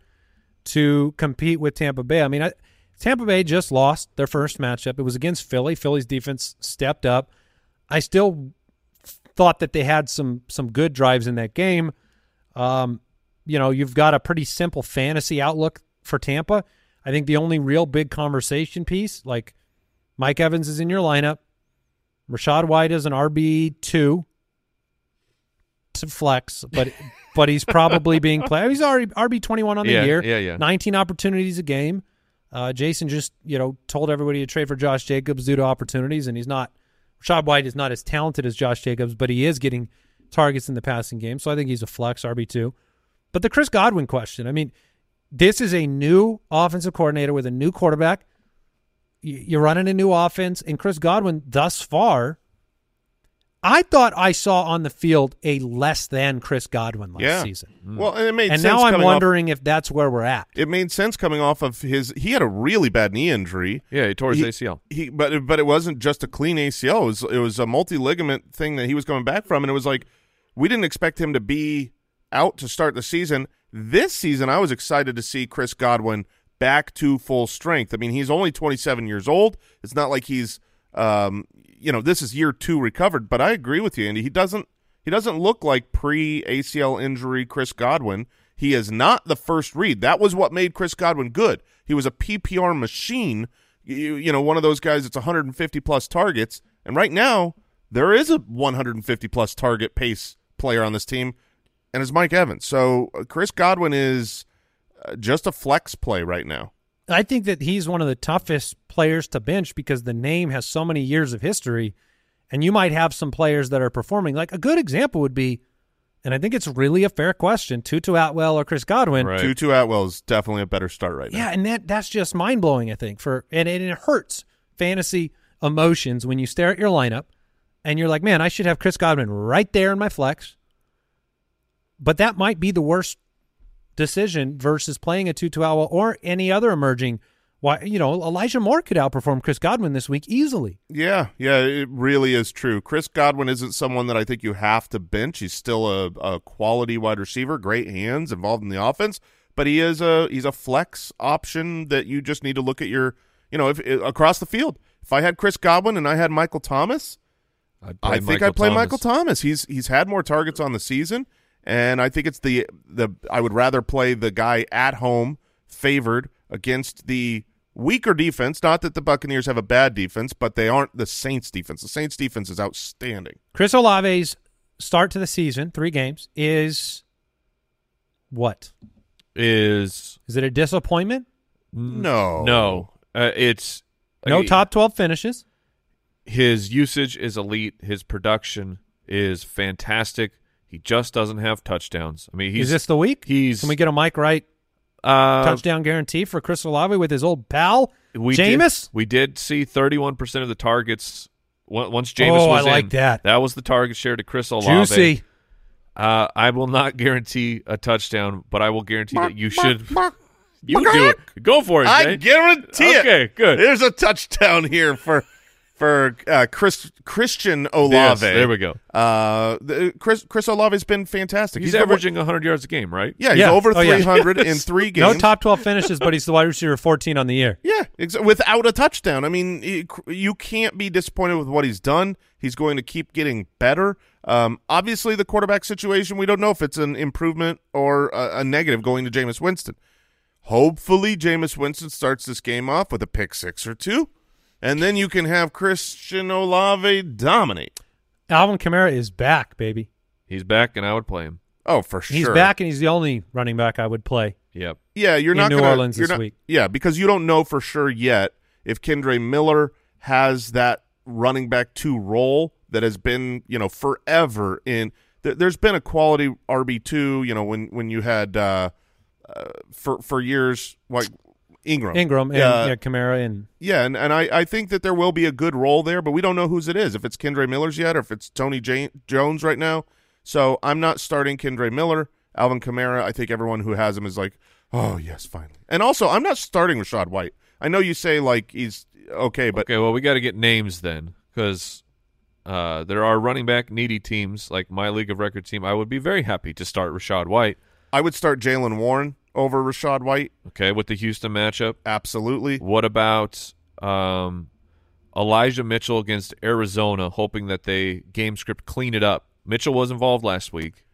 to compete with Tampa Bay. I mean, I, Tampa Bay just lost their first matchup. It was against Philly. Philly's defense stepped up. I still thought that they had some some good drives in that game. Um, you know, you've got a pretty simple fantasy outlook for Tampa. I think the only real big conversation piece, like Mike Evans is in your lineup. Rachaad White is an RB two flex, but but he's probably being played. He's already RB twenty one on the Yeah, year. yeah, yeah. Nineteen opportunities a game. Uh, Jason just you know told everybody to trade for Josh Jacobs due to opportunities, and he's not. Rachaad White is not as talented as Josh Jacobs, but he is getting targets in the passing game, so I think he's a flex RB two. But the Chris Godwin question, I mean, this is a new offensive coordinator with a new quarterback. You're running a new offense, and Chris Godwin, thus far, I thought I saw on the field a less than Chris Godwin last yeah. season. Well, and it made And sense now I'm coming off- wondering if that's where we're at. it made sense coming off of his. He had a really bad knee injury. Yeah, he tore his He- ACL. He, but but it wasn't just a clean ACL. It was it was a multi ligament thing that he was coming back from, and it was like we didn't expect him to be out to start the season. This season, I was excited to see Chris Godwin back to full strength. I mean, he's only 27 years old. It's not like he's um you know this is year two recovered. But I agree with you, Andy. He doesn't he doesn't look like pre ACL injury Chris Godwin. He is not the first read. That was what made Chris Godwin good. He was a PPR machine. You, you know, one of those guys that's 150 plus targets. And right now, there is a 150 plus target pace player on this team, and it's Mike Evans. So uh, Chris Godwin is uh, just a flex play right now. I think that he's one of the toughest players to bench because the name has so many years of history, and you might have some players that are performing. Like a good example would be, and I think it's really a fair question: Tutu Atwell or Chris Godwin. Right. Tutu Atwell is definitely a better start right now. Yeah, and that that's just mind blowing. I think for and, and it hurts fantasy emotions when you stare at your lineup and you're like, man, I should have Chris Godwin right there in my flex. But that might be the worst decision versus playing a Tutu Atwell or any other emerging. Why you know Elijah Moore could outperform Chris Godwin this week easily. Yeah, yeah, it really is true. Chris Godwin isn't someone that I think you have to bench. He's still a, a quality wide receiver, great hands, involved in the offense, but he is a he's a flex option that you just need to look at your you know if across the field. If I had Chris Godwin and I had Michael Thomas, I'd play I think I'd play Thomas. Michael Thomas. He's he's had more targets on the season, and I think it's the the I would rather play the guy at home favored against the weaker defense. Not that the Buccaneers have a bad defense, but they aren't the Saints defense. The Saints defense is outstanding. Chris Olave's start to the season, three games, is what? Is Is it a disappointment? No, no, uh, it's No top twelve finishes. His usage is elite. His production is fantastic. He just doesn't have touchdowns. I mean, he's is this the week? he's Can we get a Mike Wright uh, touchdown guarantee for Chris Olave with his old pal we Jameis? Did, we did see 31% of the targets once Jameis Oh, was I like in. that. That was the target share to Chris Olave. Juicy. Uh, I will not guarantee a touchdown, but I will guarantee that you should. You do it. Go for it, I Jay. guarantee it. Okay, good. There's a touchdown here for for uh, Chris Christian Olave. Yes, there we go. Uh, the, Chris Chris Olave's been fantastic. He's, the one- averaging 100 yards a game, right? Yeah, he's Yeah. over Oh, yeah. 300 in three games. No top 12 finishes, but he's the wide receiver 14 on the year. Yeah, ex- without a touchdown. I mean, it- you can't be disappointed with what he's done. He's going to keep getting better. Um, obviously, the quarterback situation, we don't know if it's an improvement or a, a negative going to Jameis Winston. Hopefully, Jameis Winston starts this game off with a pick six or two, and then you can have Christian Olave dominate. Alvin Kamara is back, baby. He's back, and I would play him. Oh, for sure. He's back, and he's the only running back I would play. Yep. Yeah, you're in not New gonna, Orleans you're this not- week. Yeah, because you don't know for sure yet if Kendre Miller has that running back two role that has been you know forever in. Th- there's been a quality RB two. You know when when you had uh, uh, for for years like Ingram, Ingram and Yeah. yeah, Kamara and yeah, and, and I, I think that there will be a good role there, but we don't know whose it is. If it's Kendre Miller's yet, or if it's Tony Jan- Jones right now. So I'm not starting Kendre Miller. Alvin Kamara, I think everyone who has him is like, oh yes, finally. And also, I'm not starting Rachaad White. I know you say like he's okay, but Okay, well, we got to get names then, because uh, there are running back needy teams like my league of record team. I would be very happy to start Rachaad White. I would start Jaylen Warren over Rachaad White. Okay, with the Houston matchup. Absolutely. What about um, Elijah Mitchell against Arizona, hoping that they game script clean it up? Mitchell was involved last week.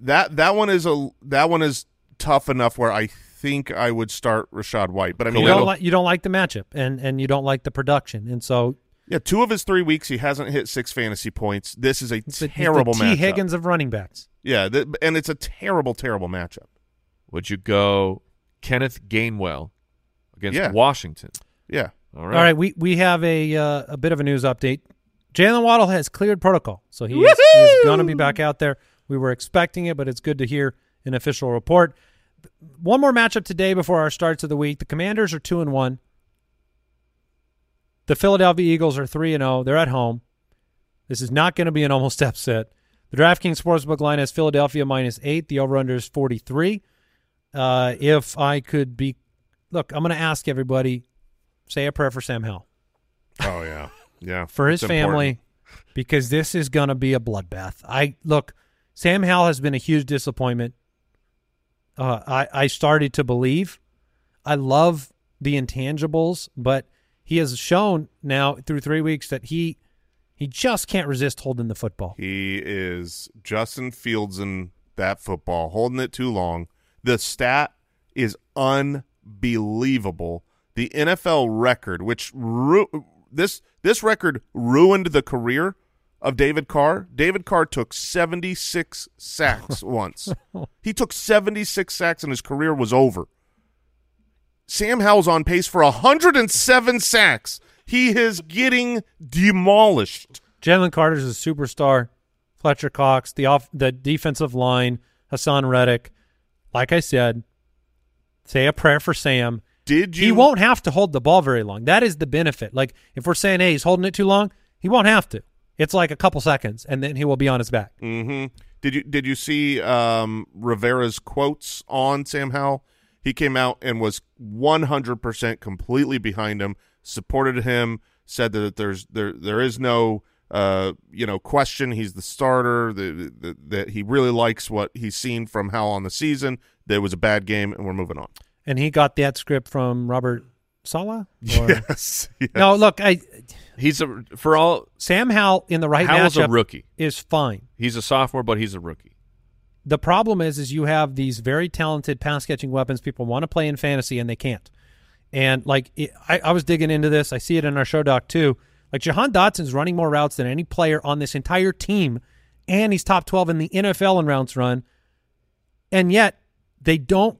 That that one is a that one is tough enough where I think I would start Rachaad White. But I mean, you don't like you don't like the matchup and and you don't like the production, and so yeah, two of his three weeks he hasn't hit six fantasy points. This is a it's the, it's the terrible T matchup. Higgins of running backs. Yeah, th- and it's a terrible, terrible matchup. Would you go Kenneth Gainwell against Yeah. Washington? Yeah. All All right. right, we we have a uh, a bit of a news update. Jaylen Waddle has cleared protocol, so he is, he's going to be back out there. We were expecting it, but it's good to hear an official report. One more matchup today before our starts of the week. The Commanders are two and one. The Philadelphia Eagles are three and zero. They're at home. This is not going to be an almost upset. The DraftKings Sportsbook line has Philadelphia minus eight. The over/under is forty three. Uh, if I could be, look, I'm going to ask everybody, say a prayer for Sam Howell. Oh yeah. Yeah. for his family important. because this is going to be a bloodbath. I look, Sam Howell has been a huge disappointment. Uh, I I started to believe. I love the intangibles, but he has shown now through three weeks that he he just can't resist holding the football. He is Justin Fields in that football, holding it too long. The stat is unbelievable. The NFL record, which ru- this this record ruined the career of David Carr. David Carr took 76 sacks once. He took 76 sacks and his career was over. Sam Howell's on pace for 107 sacks. He is getting demolished. Jalen Carter's a superstar. Fletcher Cox, the off the defensive line, Haason Reddick. Like I said, say a prayer for Sam. Did you He won't have to hold the ball very long. That is the benefit. Like if we're saying, hey, he's holding it too long, he won't have to. It's like a couple seconds, and then he will be on his back. hmm Did you did you see um, Rivera's quotes on Sam Howell? He came out and was 100% completely behind him, supported him, said that there's there there is no uh, you know question. He's the starter. The, the, that he really likes what he's seen from Howell on the season. That it was a bad game, and we're moving on. And he got that script from Robert Saleh. Or- Yes. yes. No, look, I He's a for all Sam Howell in the right Howell's a rookie. is fine. He's a sophomore, but he's a rookie. The problem is, is you have these very talented pass catching weapons. People want to play in fantasy and they can't. And like it, I, I was digging into this. I see it in our show doc too. Like Jahan Dotson's running more routes than any player on this entire team, and he's top twelve in the NFL in routes run. And yet they don't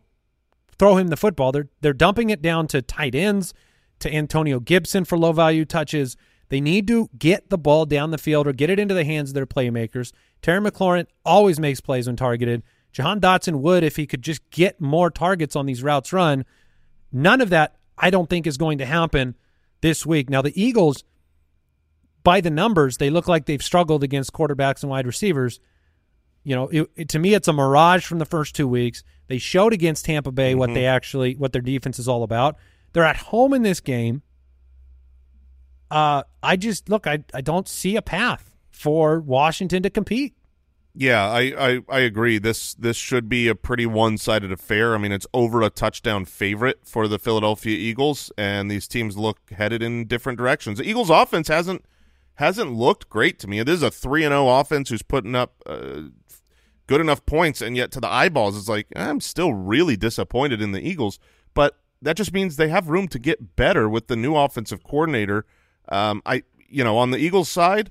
throw him the football. They're they're dumping it down to tight ends, to Antonio Gibson for low value touches. They need to get the ball down the field or get it into the hands of their playmakers. Terry McLaurin always makes plays when targeted. Jahan Dotson would if he could just get more targets on these routes run. None of that, I don't think, is going to happen this week. Now, the Eagles, by the numbers, they look like they've struggled against quarterbacks and wide receivers. You know, it, it- to me, it's a mirage from the first two weeks. They showed against Tampa Bay what they actually, what their defense is all about. They're at home in this game. Uh, I just look, I, I don't see a path for Washington to compete. Yeah, I, I, I agree. This this should be a pretty one sided affair. I mean, it's over a touchdown favorite for the Philadelphia Eagles, and these teams look headed in different directions. The Eagles' offense hasn't hasn't looked great to me. This is a three and zero offense who's putting up uh, good enough points, and yet to the eyeballs, it's like I'm still really disappointed in the Eagles. But that just means they have room to get better with the new offensive coordinator. Um, I you know on the Eagles side.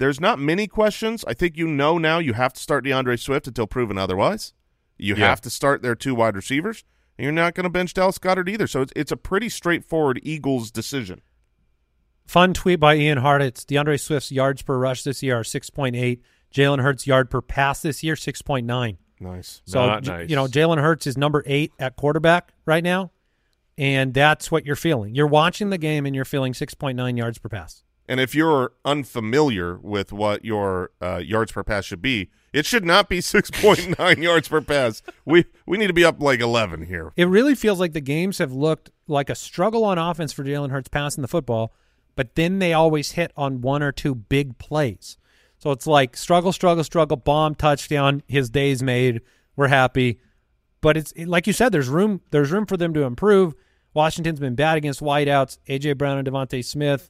There's not many questions. I think you know now you have to start D'Andre Swift until proven otherwise. You Yeah. have to start their two wide receivers, and you're not going to bench Dallas Goedert either. So it's, it's a pretty straightforward Eagles decision. Fun tweet by Ian Hart. It's D'Andre Swift's yards per rush this year are 6.8. Jalen Hurts' yard per pass this year, 6.9. Nice. So, Not nice. you know, Jalen Hurts is number eight at quarterback right now, and that's what you're feeling. You're watching the game and you're feeling 6.9 yards per pass. And if you're unfamiliar with what your uh, yards per pass should be, it should not be 6.9 yards per pass. We we need to be up like 11 here. It really feels like the games have looked like a struggle on offense for Jalen Hurts passing the football, but then they always hit on one or two big plays. So it's like struggle, struggle, struggle, bomb, touchdown. His day's made. We're happy, but it's like you said. There's room. There's room for them to improve. Washington's been bad against wideouts. AJ Brown and DeVonta Smith.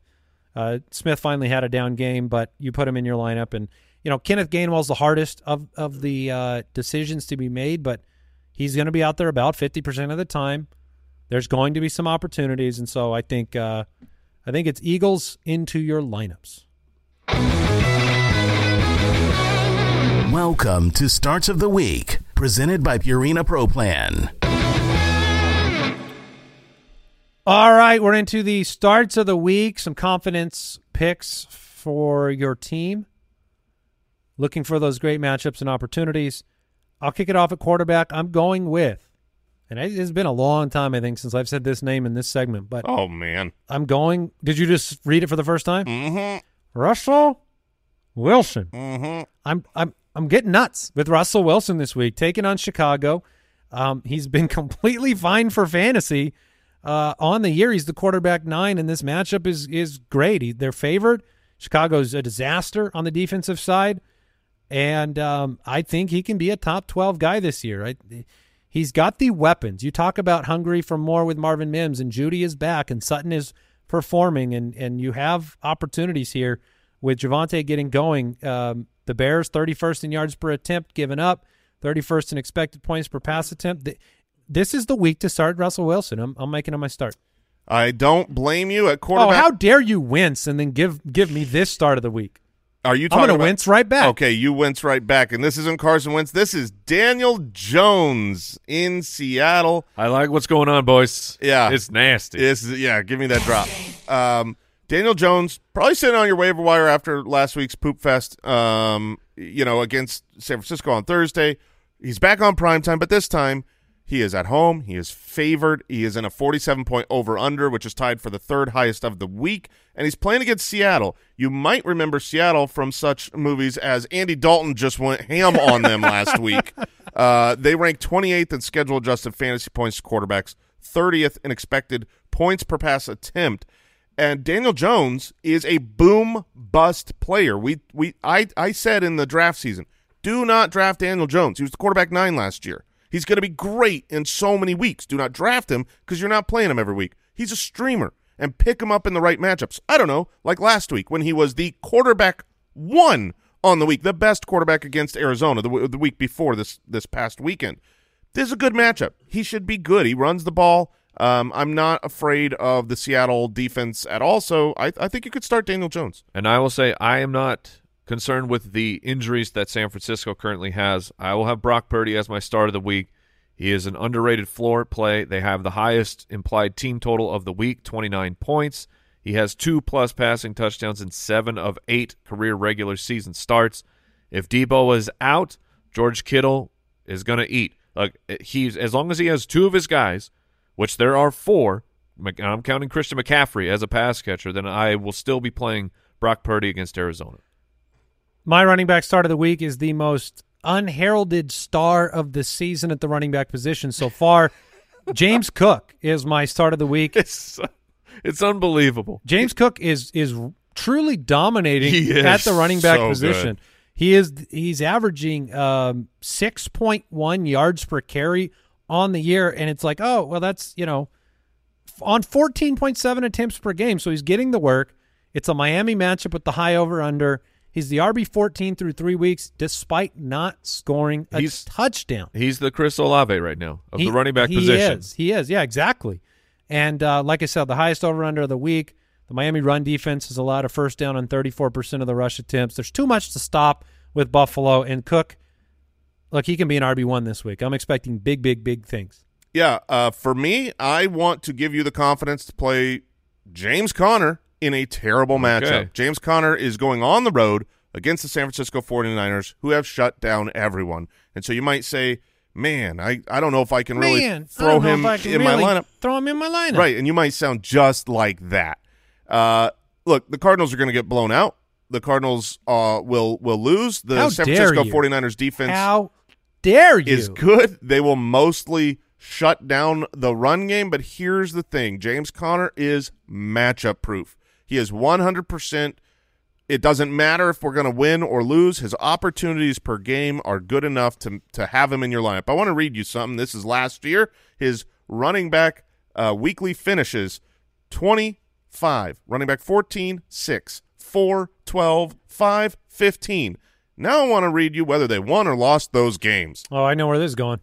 Uh, Smith finally had a down game, but you put him in your lineup, and you know Kenneth Gainwell's the hardest of of the uh, decisions to be made, but he's going to be out there about fifty percent of the time. There's going to be some opportunities, and so I think uh, I think it's Eagles into your lineups. Welcome to Starts of the Week, presented by Purina Pro Plan. All right, we're into the starts of the week. Some confidence picks for your team. Looking for those great matchups and opportunities. I'll kick it off at quarterback. I'm going with, and it has been a long time, I think, since I've said this name in this segment, but Oh man. I'm going. Did you just read it for the first time? Mm-hmm. Russell Wilson. Mm-hmm. I'm I'm I'm getting nuts with Russell Wilson this week, taking on Chicago. Um, he's been completely fine for fantasy uh, on the year. He's the quarterback nine, and this matchup is is great. He, they're favored. Chicago's a disaster on the defensive side, and um, I think he can be a top twelve guy this year. I, he's got the weapons. You talk about hungry for more with Marvin Mims, and Jeudy is back, and Sutton is performing, and and you have opportunities here with Javonte getting going. Um, the Bears 31st in yards per attempt given up, 31st in expected points per pass attempt. This is the week to start Russell Wilson. I'm, I'm making him my start. I don't blame you at Oh, quarterback. how dare you wince and then give give me this start of the week? Are you I'm going to wince right back. Okay, you wince right back. And this isn't Carson Wentz. This is Daniel Jones in Seattle. I like what's going on, boys. Yeah. It's nasty. Is yeah, give me that drop. Um, Daniel Jones probably sitting on your waiver wire after last week's poop fest. Um, you know, against San Francisco on Thursday. He's back on prime time, but this time he is at home. He is favored. He is in a 47 point over under, which is tied for the third highest of the week, and he's playing against Seattle. You might remember Seattle from such movies as Andy Dalton just went ham on them last week. Uh, they rank 28th in schedule adjusted fantasy points to quarterbacks, 30th in expected points per pass attempt. And Daniel Jones is a boom bust player. We we I I said in the draft season, do not draft Daniel Jones. He was the quarterback 9 last year. He's going to be great in so many weeks. Do not draft him because you're not playing him every week. He's a streamer and pick him up in the right matchups. I don't know, like last week when he was the quarterback one on the week, the best quarterback against Arizona the, the week before this this past weekend. This is a good matchup. He should be good. He runs the ball. Um, I'm not afraid of the Seattle defense at all. So I, I think you could start Daniel Jones. And I will say I am not concerned with the injuries that San Francisco currently has. I will have Brock Purdy as my start of the week. He is an underrated floor play. They have the highest implied team total of the week, 29 points. He has two plus passing touchdowns in seven of eight career regular season starts. If Deebo is out, George Kittle is going to eat. Like he's as long as he has two of his guys, which there are four. I'm counting Christian McCaffrey as a pass catcher. Then I will still be playing Brock Purdy against Arizona. My running back start of the week is the most unheralded star of the season at the running back position so far. James Cook is my start of the week. It's it's unbelievable. James Cook is is truly dominating at the running back so position. good. He is he's averaging um, six point one yards per carry on the year, and it's like, oh well, that's you know on fourteen point seven attempts per game, so he's getting the work. It's a Miami matchup with the high over under. He's the RB fourteen through three weeks, despite not scoring a He's- touchdown. He's the Chris Olave right now of the running back he position. is. He is. Yeah, exactly. And uh, like I said, the highest over under of the week. The Miami run defense has allowed a first down on 34% of the rush attempts. There's too much to stop with Buffalo and Cook. Look, he can be an RB1 this week. I'm expecting big, big, big things. Yeah, uh, for me, I want to give you the confidence to play James Conner in a terrible matchup. Okay. James Conner is going on the road against the San Francisco 49ers, who have shut down everyone. And so you might say, man, I, I don't know if I can really Man, throw him if I can in my really lineup. Throw him in my lineup. Right, and you might sound just like that. Uh, look, the Cardinals are going to get blown out. The Cardinals uh, will will lose. The How San dare Francisco you. 49ers defense How dare you? is good. They will mostly shut down the run game, but here's the thing. James Conner is matchup proof. He is 100%. It doesn't matter if we're going to win or lose. His opportunities per game are good enough to to have him in your lineup. I want to read you something. This is last year. His running back uh, weekly finishes 25, running back 14, 6, 4, 12, 5, 15. Now I want to read you whether they won or lost those games. oh, I know where this is going.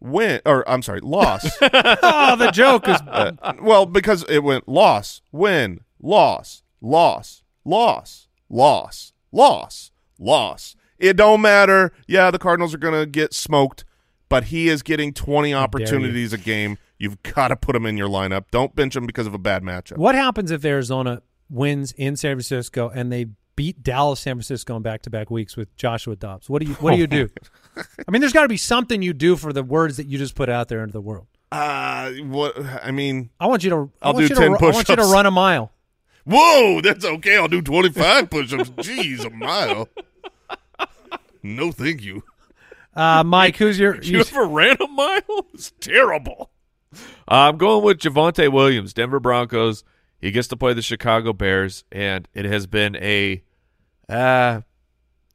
Win or I'm sorry, loss. oh, the joke is Uh, well, because it went loss, win, loss, loss, loss, loss, loss, loss. It don't matter. Yeah, the Cardinals are going to get smoked, but he is getting 20 opportunities a game. You've got to put him in your lineup. Don't bench him because of a bad matchup. What happens if Arizona wins in San Francisco and they beat Dallas, San Francisco in back-to-back weeks with Joshua Dobbs? What do you What do you do? I mean, there's got to be something you do for the words that you just put out there into the world. Uh, what I mean, I want you to. I I'll want do you 10 to, I want you to push-ups. run a mile. Whoa, that's okay. I'll do 25 push-ups. Jeez, a mile. No, thank you. Uh, Mike, who's your? You You, ever ran a mile? It's terrible. Uh, I'm going with Javonte Williams, Denver Broncos. He gets to play the Chicago Bears, and it has been a uh,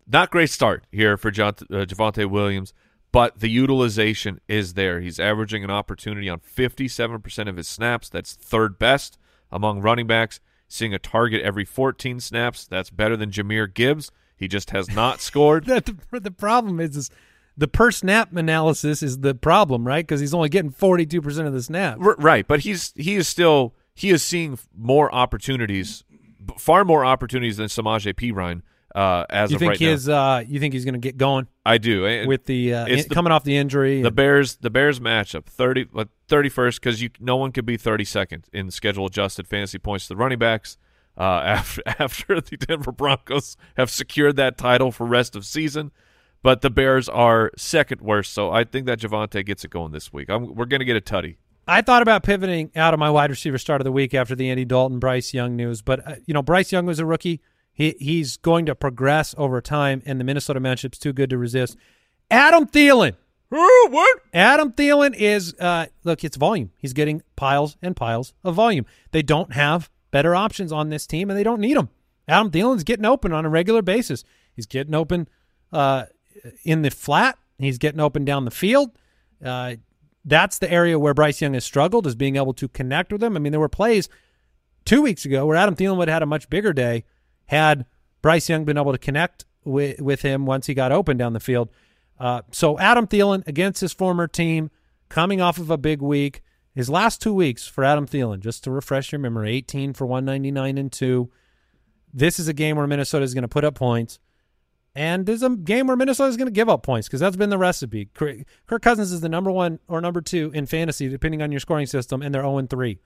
not great start here for John, uh, Javonte Williams, but the utilization is there. He's averaging an opportunity on 57% of his snaps. That's third best among running backs. Seeing a target every 14 snaps. That's better than Jahmyr Gibbs. He just has not scored. the, the, problem is, is the per snap analysis is the problem, right? Because he's only getting forty two percent of the snaps. R- right, but he's he is still he is seeing more opportunities, far more opportunities than Samaje Perine uh, as You of think right his uh, you think he's going to get going. I do. And with the, uh, it's in- the- coming off the injury? the Bears the Bears matchup thirty thirty first because you no one could be thirty second in schedule adjusted fantasy points to the running backs. Uh, after after the Denver Broncos have secured that title for rest of season, but the Bears are second worst. So I think that Javonte gets it going this week. I'm, we're going to get a tutty. I thought about pivoting out of my wide receiver start of the week after the Andy Dalton Bryce Young news, but uh, you know Bryce Young was a rookie. He he's going to progress over time, and the Minnesota matchup's too good to resist. Adam Thielen. what? Adam Thielen is uh, look, it's volume. He's getting piles and piles of volume. They don't have better options on this team, and they don't need them. Adam Thielen's getting open on a regular basis. He's getting open uh, in the flat. He's getting open down the field. Uh, that's the area where Bryce Young has struggled is being able to connect with him. I mean, there were plays two weeks ago where Adam Thielen would have had a much bigger day had Bryce Young been able to connect with, with him once he got open down the field. Uh, so Adam Thielen against his former team, coming off of a big week. His last two weeks for Adam Thielen, just to refresh your memory, 18 for 199 and two. This is a game where Minnesota is going to put up points. And this is a game where Minnesota is going to give up points because that's been the recipe. Kirk Cousins is the number one or number two in fantasy, depending on your scoring system, and they're 0 3.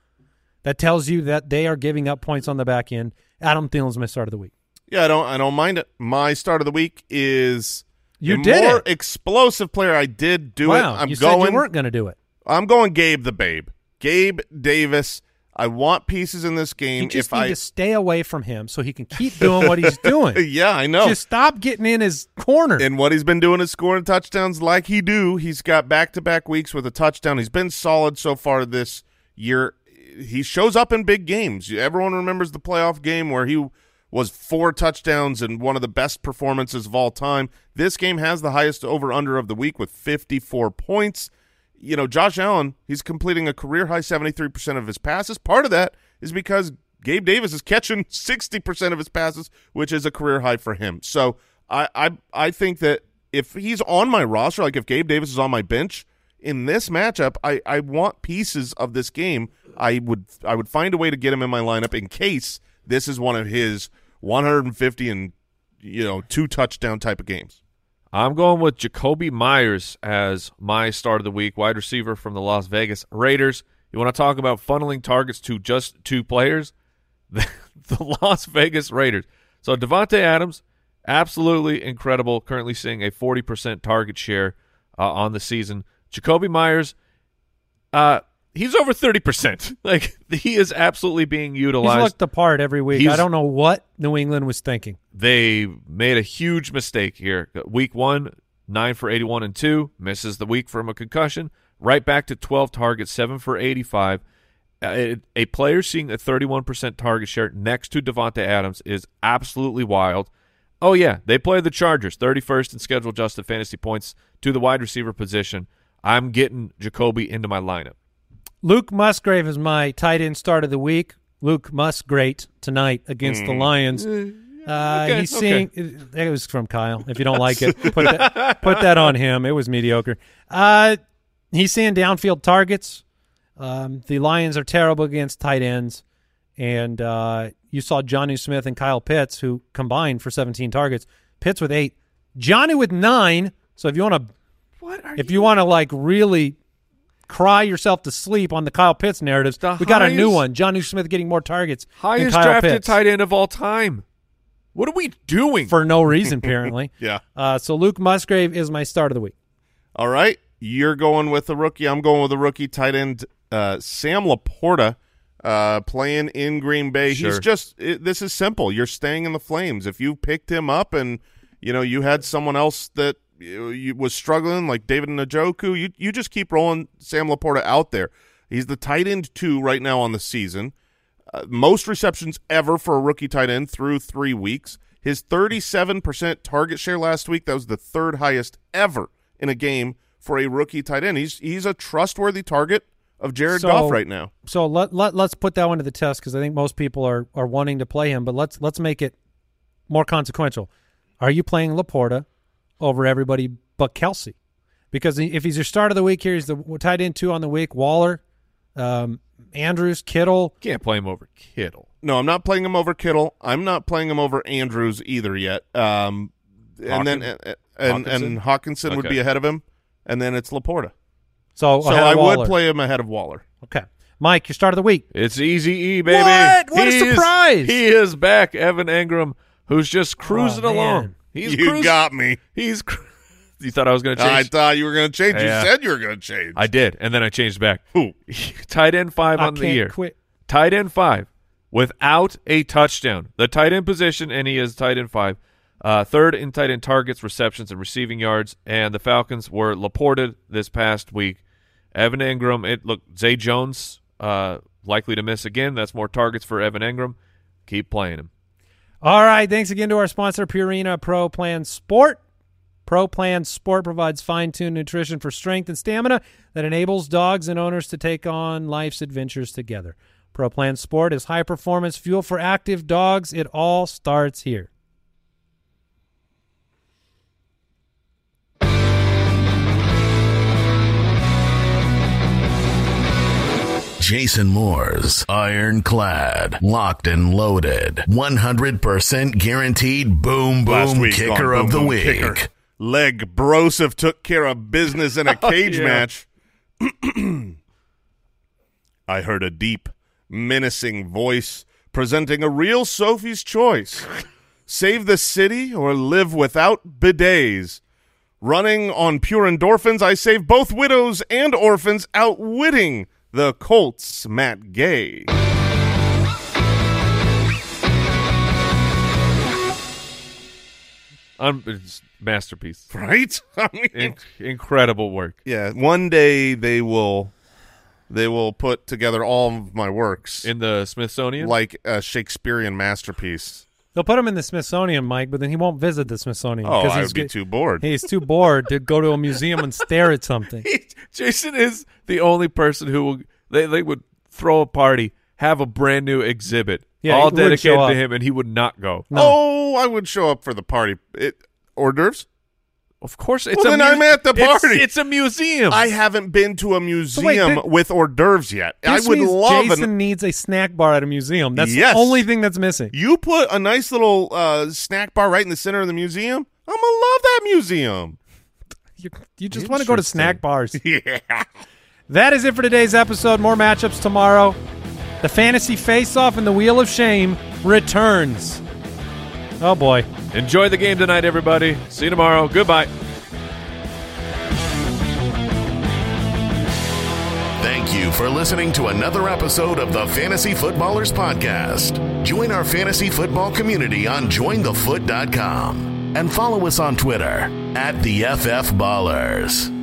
That tells you that they are giving up points on the back end. Adam Thielen's my start of the week. Yeah, I don't I don't mind it. My start of the week is You a did more it. explosive player. I did do wow, it. I'm you going said you weren't going to do it. I'm going Gabe the Babe. Gabe Davis. I want pieces in this game. You just if need I to stay away from him so he can keep doing what he's doing. Yeah, I know. Just stop getting in his corner. and what he's been doing is scoring touchdowns like he do. He's got back-to-back weeks with a touchdown. He's been solid so far this year. He shows up in big games. Everyone remembers the playoff game where he was four touchdowns and one of the best performances of all time. This game has the highest over-under of the week with 54 points. You know, Josh Allen, he's completing a career high 73% of his passes. Part of that is because Gabe Davis is catching 60% of his passes, which is a career high for him. So I, I, I think that if he's on my roster, like if Gabe Davis is on my bench in this matchup, I, I want pieces of this game. I would I would find a way to get him in my lineup in case this is one of his 150 and you know two touchdown type of games. I'm going with Jakobi Meyers as my start of the week, wide receiver from the Las Vegas Raiders. You want to talk about funneling targets to just two players? The, Las Vegas Raiders. So Davante Adams, absolutely incredible. Currently seeing a 40% target share uh, on the season. Jakobi Meyers, uh, he's over 30%. Like he is absolutely being he's utilized. looked the part every week. I don't know what New England was thinking. they made a huge mistake here. Week one, nine for 81 and two, misses the week from a concussion. Right back to 12 targets, seven for 85. Uh, a- a player seeing a 31% target share next to Davante Adams is absolutely wild. Oh yeah, they play the Chargers, 31st in schedule adjusted fantasy points to the wide receiver position. I'm getting Jakobi into my lineup. Luke Musgrave is my tight end start of the week. Luke Musgrave tonight against the Lions. Uh, Hmm. okay, he's okay. seeing. It was from Kyle. If you don't like it, put that, put that on him. It was mediocre. Uh, he's seeing downfield targets. Um, the Lions are terrible against tight ends, and uh, you saw Jonnu Smith and Kyle Pitts, who combined for 17 targets. Pitts with eight, Jonnu with nine. So if you want to, What are if you want to like really cry yourself to sleep on the Kyle Pitts narratives, The we got a new one. Jonnu Smith getting more targets highest drafted Pitts tight end of all time? What are we doing? for no reason apparently. Yeah. Uh, so Luke Musgrave is my start of the week. All right. You're going with a rookie. I'm going with a rookie tight end, uh, Sam LaPorta, uh, playing in Green Bay. Sure. He's just, it, this is simple. You're staying in the flames. If you picked him up and, you know, you had someone else that you, was struggling, like David Njoku, you, you just keep rolling Sam LaPorta out there. He's the tight end two right now on the season. Uh, most receptions ever for a rookie tight end through three weeks. His 37% target share last week, that was the third highest ever in a game for a rookie tight end. He's he's a trustworthy target of Jared So- Goff right now. So let, let let's put that one to the test because I think most people are are wanting to play him, but let's let's make it more consequential. Are you playing LaPorta over everybody but Kelce? because if he's your start of the week here, he's the tight end two on the week. Waller, um, Andrews, Kittle. Can't play him over Kittle. No, I'm not playing him over Kittle. I'm not playing him over Andrews either yet. Um, and then Hawkins? uh, and Hockenson? and Hockenson would be ahead of him, and then it's LaPorta. So, So I would play him ahead of Waller. Okay, Mike, your start of the week. It's Easy E, baby. What? What a He is- surprise. he is back, Evan Engram, who's just cruising Oh, along. Man. He's you cruising. got me. He's. Cru- you thought I was going to change? I thought you were going to change. You said you were going to change. I did, and then I changed back. Who? tight end five I on the can't year. quit. Tight end five without a touchdown. The tight end position, and he is tight end five. Uh, third in tight end targets, receptions, and receiving yards. And the Falcons were Laported this past week. Evan Engram. it look Zay Jones uh, likely to miss again. That's more targets for Evan Engram. Keep playing him. All right. Thanks again to our sponsor, Purina Pro Plan Sport. Pro Plan Sport provides fine tuned nutrition for strength and stamina that enables dogs and owners to take on life's adventures together. Pro Plan Sport is high performance fuel for active dogs. It all starts here. Jason Moore's Ironclad, locked and loaded, 100% guaranteed boom boom week kicker of the Boom week. Kicker, Leg Broseph took care of business in a cage yeah. match. I heard a deep, menacing voice presenting a real Sophie's choice: save the city or live without bidets. Running on pure endorphins, I save both widows and orphans, outwitting the Colts. Matt Gay. It's masterpiece. Right? I mean, In- incredible work. Yeah, one day they will they will put together all of my works In the Smithsonian? like a Shakespearean masterpiece. They'll put him in the Smithsonian, Mike, but then he won't visit the Smithsonian. Oh, 'cause I he's would be get- too bored. He's too bored to go to a museum and stare at something. Jason is the only person who will they, they would throw a party, have a brand new exhibit, Yeah, all he wouldn't show dedicated to him, and he would not go. Oh, I would show up for the party. It, hors d'oeuvres? Of course, it's Well, a then I'm at the it's- party. It's, a museum. I haven't been to a museum wait, th- with hors d'oeuvres yet. I would means love Jason an. needs a snack bar at a museum. That's Yes. the only thing that's missing. You put a nice little uh, snack bar right in the center of the museum. I'm gonna love that museum. You, you just want to go to snack bars. Yeah. That is it for today's episode. More matchups tomorrow. The fantasy face-off and the wheel of shame returns. Oh boy. Enjoy the game tonight, everybody. See you tomorrow. Goodbye. Thank you for listening to another episode of the Fantasy Footballers Podcast. Join our fantasy football community on jointhefoot.com and follow us on Twitter at the FF Ballers.